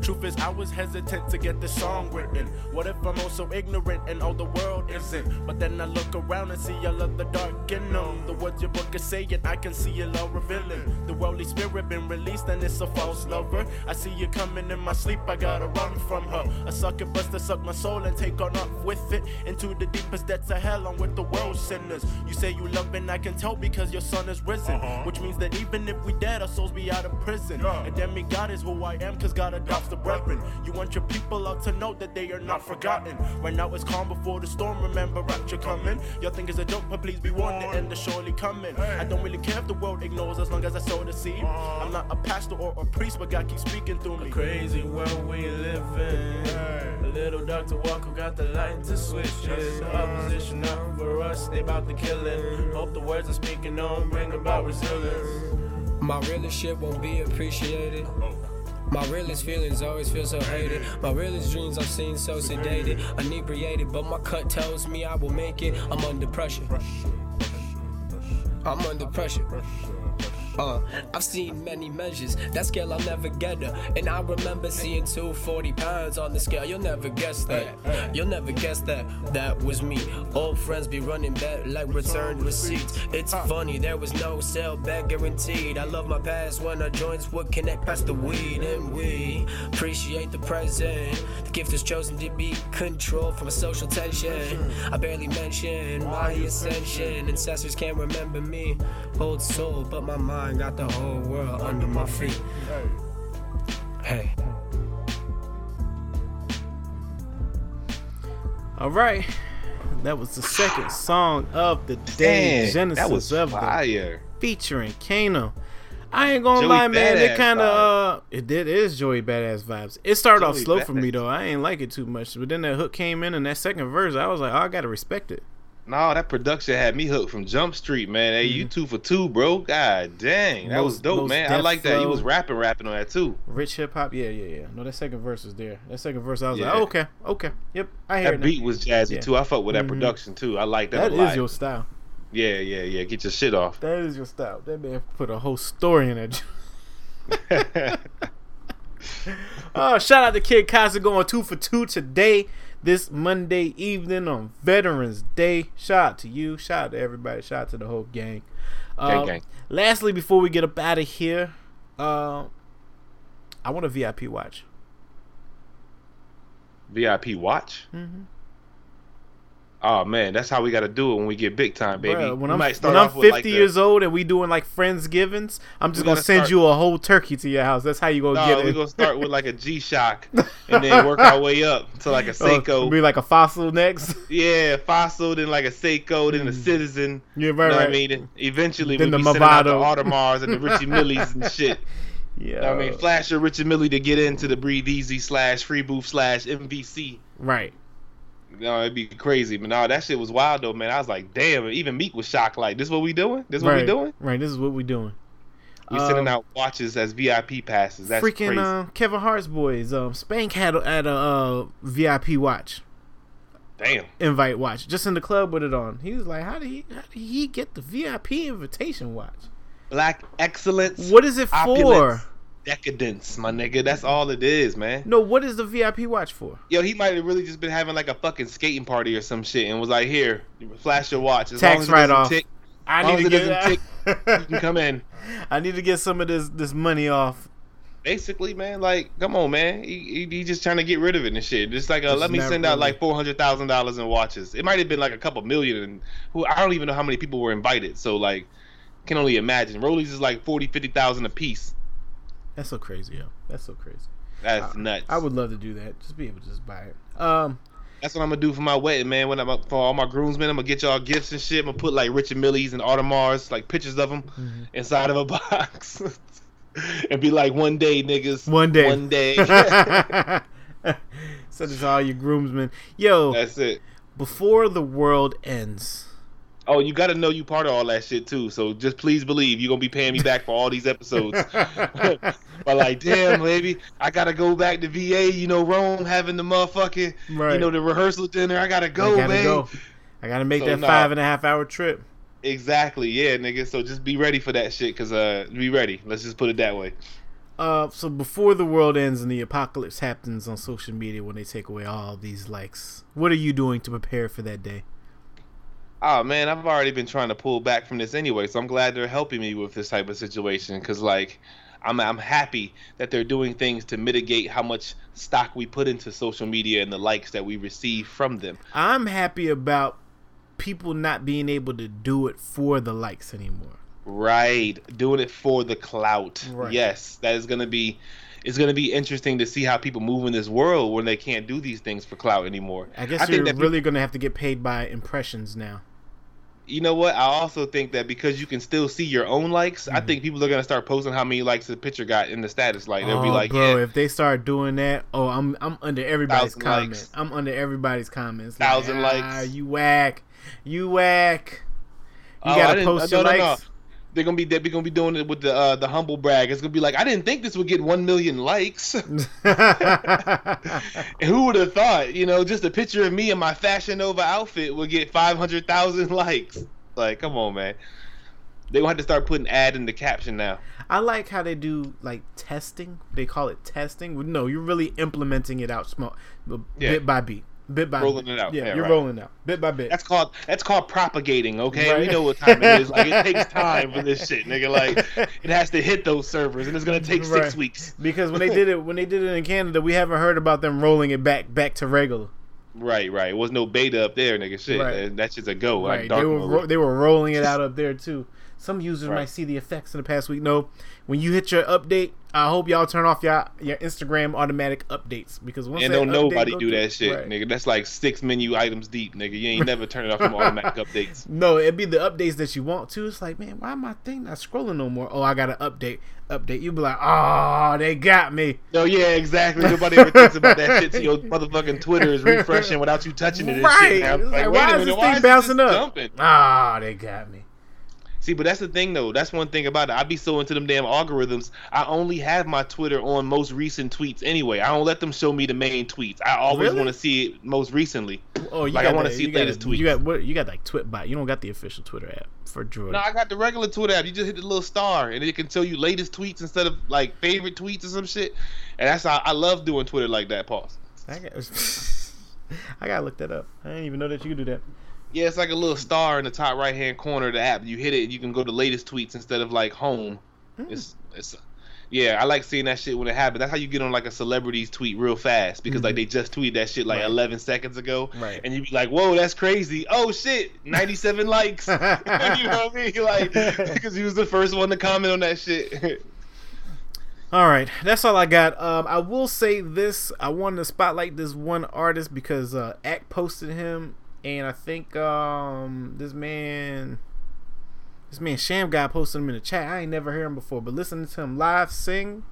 Truth is, I was hesitant to get this song written. What if I'm also ignorant and all the world isn't? But then I look around and see all of the dark in them. The words your book is saying, I can see it all revealing. The worldly spirit been released and it's a false lover. I see you coming in my sleep, I gotta run from her. A sucker bust to suck my soul and take on up with it. Into the deepest depths of hell, I'm with the world sinners. You say you love and I can tell because your son is risen. Uh-huh. Which means that even if we dead, our souls be out of prison. And then God is who I am, cause God adopts the brethren. You want your people out to know that they are not forgotten. Right now it's calm before the storm, remember rapture coming. Y'all think it's a joke, but please be warned, the end is surely coming. I don't really care if the world ignores as long as I sow the seed. Uh-huh. I'm not a pastor or a priest, but God keeps speaking through me. crazy world we live in. A little Dr. Walker got the light to switch it. The opposition not for us, they about to kill it. Hope the words I'm speaking on bring about resilience. My realest shit won't be appreciated. Oh. My realest feelings always feel so hated. My realest dreams I've seen so sedated, inebriated, but my cut tells me I will make it. I'm under pressure. I'm under pressure. Uh, I've seen many measures. That scale I'll never get her. And I remember seeing 240 pounds on the scale. You'll never guess that. You'll never guess that. That was me. Old friends be running back like returned receipts. It's funny, there was no sale back guaranteed. I love my past when our joints would connect past the weed. And we appreciate the present. The gift is chosen to be controlled from a social tension. I barely mention my ascension. Ancestors can't remember me. Old soul, but my mind got the whole world under my feet. Hey. All right. That was the second song of the day. Damn, Genesis that was of the fire. featuring Kano. I ain't gonna Joey lie, man. It kind of uh, it did it is Joey badass vibes. It started off Joey slow for me though. I ain't like it too much, but then that hook came in and that second verse, I was like, oh, I gotta respect it. No, that production had me hooked from Jump Street, man. Hey, you two for two, bro. God dang, that was dope, man. I like that. You Flow. was rapping, rapping on that too. Rich hip hop, yeah, yeah, yeah. No, that second verse was there. That second verse, I was Yeah. like, oh, okay, okay, yep, I hear That now. beat was jazzy Yeah. too. I fuck with that Mhm. production too. I like that, That a lot. is your style. Yeah, yeah, yeah. Get your shit off. That is your style. That man put a whole story in that. Oh, shout out to Kid Kaza going two for two today, this Monday evening on Veterans Day. Shout out to you. Shout out to everybody. Shout out to the whole gang. Gang, Um, gang. Lastly, before we get up out of here, uh, I want a VIP watch. VIP watch. Mhm. Oh man, that's how we got to do it when we get big time, baby. Bruh, when I'm, might start when I'm off 50 with, like, the- years old and we doing like Friendsgivings, I'm just gonna send start- you a whole turkey to your house. That's how you gonna No, get it. we're gonna start with like a G Shock, and then work our way up to like a Oh, Seiko. be like a fossil next. yeah, Fossil, then like a Seiko, then a Citizen. yeah, You Mm. right, what I mean? And eventually Then we'll be the sending out the Audemars and the Richie Millies and shit. Yeah, know I mean? Flash or Richie Millie to get into the Breathe Easy slash Free Booth slash MVC. right. You know, it'd be crazy. But no, that shit was wild though, man. I was like, damn, even Meek was shocked. Like, this what we doing? This what right. we doing? Right. This is what we doing. We sending Um, out watches as VIP passes. That's freaking crazy. uh, Kevin Hart's boys. Um, Spank had a, had a uh, VIP watch, Damn. invite watch, just in the club with it on. He was like, "How did he? How did he get the VIP invitation watch? Black excellence. What is it opulence, for? Decadence, my nigga. That's all it is, man. No, what is the VIP watch for? Yo, he might have really just been having like a fucking skating party or some shit and was like, here, flash your watch. As Tax long as it write off. tick, I need to get. you can come in. I need to get some of this this money off. Basically, man, like, come on, man. He, he, he just trying to get rid of it and shit. Just like, uh, let me send out like four hundred thousand dollars in watches. It might have been like a couple million, and who I don't even know how many people were invited. So like, can only imagine. Rollies is like forty, fifty thousand a piece. That's so crazy, yo. That's so crazy. That's nuts. I would love to do that. Just be able to just buy it. Um, That's what I'm gonna do for my wedding, man. When I'm for all my groomsmen, I'm gonna get y'all gifts and shit. I'm gonna put like Richard Millies and Audemars, like pictures of them, Mm-hmm. inside of a box, and be like, one day, niggas. One day. One day. It to all your groomsmen. Yo, That's it. before the world ends. Oh, you gotta know you part of all that shit too. So just please believe you're gonna be paying me back for all these episodes. but like, damn, baby, I gotta go back to VA. You know, Rome having the motherfucking, Right. you know, the rehearsal dinner. I gotta go, I gotta man. go. I gotta make So, that nah. five and a half hour trip. Exactly, yeah, nigga. So just be ready for that shit, cause uh, be ready. Let's just put it that way. Uh, so before the world ends and the apocalypse happens on social media when they take away all these likes, what are you doing to prepare for that day? Oh man, I've already been trying to pull back from this anyway, so I'm glad they're helping me with this type of situation. Cause like, I'm I'm happy that they're doing things to mitigate how much stock we put into social media and the likes that we receive from them. I'm happy about people not being able to do it for the likes anymore. Right, doing it for the clout. Right. Yes, that is gonna be. It's gonna be interesting to see how people move in this world when they can't do these things for clout anymore. I guess I think you're that really gonna have to get paid by impressions now. You know what? I also think that because you can still see your own likes, Mm-hmm. I think people are gonna start posting how many likes the picture got in the status. Like they'll be Oh, like, bro, yeah, if they start doing that, oh, I'm I'm under everybody's comments. likes. I'm under everybody's comments. Thousand like, likes. Ah, you whack, you whack. You Oh, gotta post no, your no, no. They're gonna be they're gonna be doing it with the uh, the humble brag. It's gonna be like, I didn't think this would get one million likes. who would have thought? You know, just a picture of me in my Fashion Nova outfit would get five hundred thousand likes. Like, come on, man. They gonna have to start putting ad in the caption now. I like how they do like testing. They call it testing. No, you're really implementing it out small, Yeah. bit by beat, bit by Rolling bit. it out. Yeah, Yeah, you're right. rolling out bit by bit. That's called that's called propagating. Okay, we know what time it is. Like it takes time for this shit, nigga. Like it has to hit those servers, and it's gonna take six weeks. because when they did it, when they did it in Canada, we haven't heard about them rolling it back back to regular. Right, right. It was no beta up there, nigga. Shit, Right. that- that's just a go. Like Right, they were ro- they were rolling it out up there too. Some users Right. might see the effects in the past week. No, when you hit your update, I hope y'all turn off your your Instagram automatic updates because once and don't nobody do that shit, right. nigga. That's like six menu items deep, nigga. You ain't never turn it off from automatic updates. No, it'd be the updates that you want to. It's like, man, why my thing not scrolling no more? Oh, I got to update, update. You be like, oh, they got me. No, yeah, exactly. Nobody ever thinks about that shit. So your motherfucking Twitter is refreshing without you touching it. And Right. Shit. And I'm It's like, like, why is minute, this why thing is bouncing this up? Ah, they got me. See, but that's the thing though. That's one thing about it. I be so into them damn algorithms. I only have my Twitter on most recent tweets anyway. I don't let them show me the main tweets. I always Really? want to see it most recently. Oh, you Like, I got wanna see you got latest tweets. You got what? You got like Tweetbot. You don't got the official Twitter app for Android. No, I got the regular Twitter app. You just hit the little star, and it can tell you latest tweets instead of like favorite tweets or some shit. And that's how I love doing Twitter like that. Pause. I got. I gotta look that up. I didn't even know that you could do that. Yeah, it's like a little star in the top right hand corner of the app. You hit it, and you can go to latest tweets instead of like home. Hmm. It's it's. Yeah, I like seeing that shit when it happens. That's how you get on like a celebrity's tweet real fast because like they just tweeted that shit like Mm-hmm. Right. 11 seconds ago, Right. and you be like, "Whoa, that's crazy! Oh shit, 97 likes!" you know what I mean? Like because he was the first one to comment on that shit. All right, that's all I got. Um, I will say this: I wanted to spotlight this one artist because uh, Act posted him, and I think um, this man, this man Sham God posted him in the chat. I ain't never heard him before, but listening to him live sing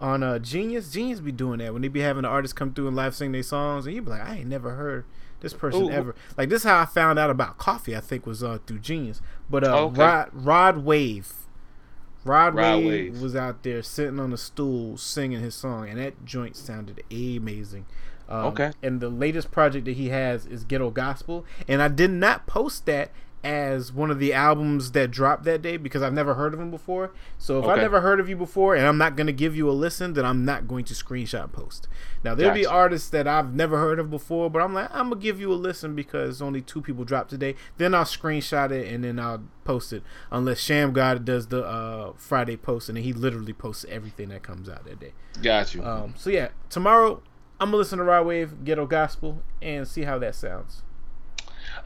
on uh, Genius, Genius be doing that when they be having the artists come through and live sing their songs, and you be like, I ain't never heard this person Ooh. ever. Like this, is how I found out about coffee. I think was uh, through Genius, but uh, Okay. Rod Rod Wave. Rod, Rod Wave, Wave. was out there sitting on a stool singing his song, and that joint sounded amazing. Um, Okay. And the latest project that he has is Ghetto Gospel, and I did not post that as one of the albums that dropped that day because I've never heard of him before. So if I Okay. never heard of you before and I'm not going to give you a listen, then I'm not going to screenshot post. Now there'll be artists that I've never heard of before, but I'm like I'm gonna give you a listen because only two people dropped today. Then I'll screenshot it and then I'll post it. Unless Sham God does the uh, Friday post and he literally posts everything that comes out that day. Got you. Um, so yeah, tomorrow I'm gonna listen to Rod Wave Ghetto Gospel and see how that sounds.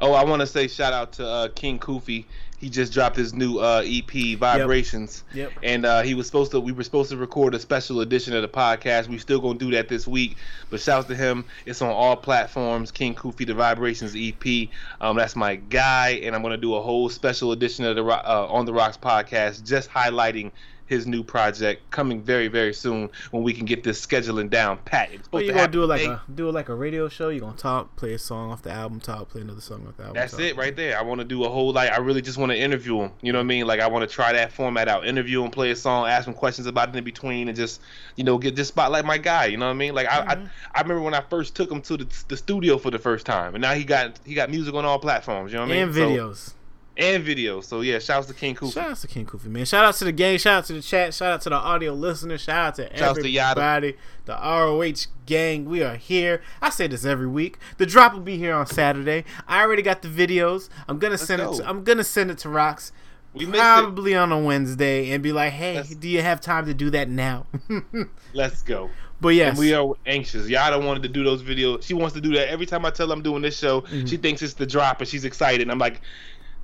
Oh, I want to say shout out to uh, King Kofi. He just dropped his new uh, EP, Vibrations. Yep. And uh, he was supposed to. We were supposed to record a special edition of the podcast. We still gonna do that this week. But shouts to him. It's on all platforms. King Kofi, the Vibrations EP. Um, that's my guy, and I'm gonna do a whole special edition of the uh, on the Rocks podcast, just highlighting his new project coming very very soon when we can get this scheduling down pat. It's supposed you to gonna do it like today. a do it like a radio show. you're gonna talk, play a song off the album, talk, play another song off the album. That's it right there. I want to do a whole like I really just want to interview him. You know what I mean? Like I want to try that format out, interview him, play a song, ask him questions about it in between, and just you know get this spotlight my guy. You know what I mean? Like I, Mm-hmm. I I remember when I first took him to the, the studio for the first time, and now he got he got music on all platforms. You know what I mean? And So- videos. And video. So yeah, shouts to King Kofi. Shout out to King Kofi, man. Shout out to the gang. Shout out to the chat. Shout out to the audio listeners. Shout out to Shouts to Yada. everybody. The ROH gang. We are here. I say this every week. The drop will be here on Saturday. I already got the videos. I'm gonna send it. To, I'm gonna send it to Rocks. We. Probably on a Wednesday and be like, "Hey, Let's- do you have time to do that now?" Let's go. but yes, And we are anxious. Yada wanted to do those videos. She wants to do that every time I tell her I'm doing this show. Mm-hmm. She thinks it's the drop and she's excited. And I'm like,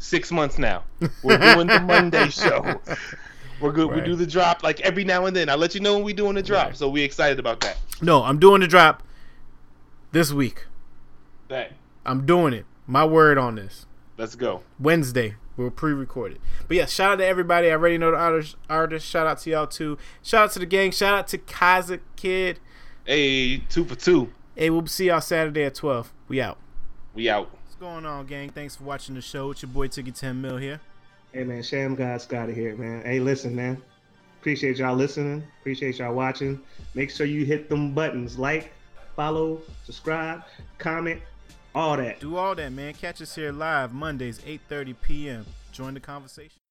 six months now. We're doing the Monday show. We're good. Right. We do the drop like every now and then. I'll let you know when we doing the drop. Right. So we excited about that. no, I'm doing the drop this week. That. I'm doing it. My word on this. Let's go. Wednesday. We'll pre-record it. But yeah, shout out to everybody. I already know the artists. artists. Shout out to y'all too. Shout out to the gang. Shout out to Kaza Kid. Hey, two for two. Hey, we'll see y'all Saturday at 12. We out. We out. Going on, gang? Thanks for watching the show. It's your boy Tiggy 10 Mil here. Hey man, Sham God Scott here, man. Hey, listen, man. Appreciate y'all listening. Appreciate y'all watching. Make sure you hit them buttons like, follow, subscribe, comment, all that. Do all that, man. Catch us here live Mondays, 8.30 p.m. Join the conversation.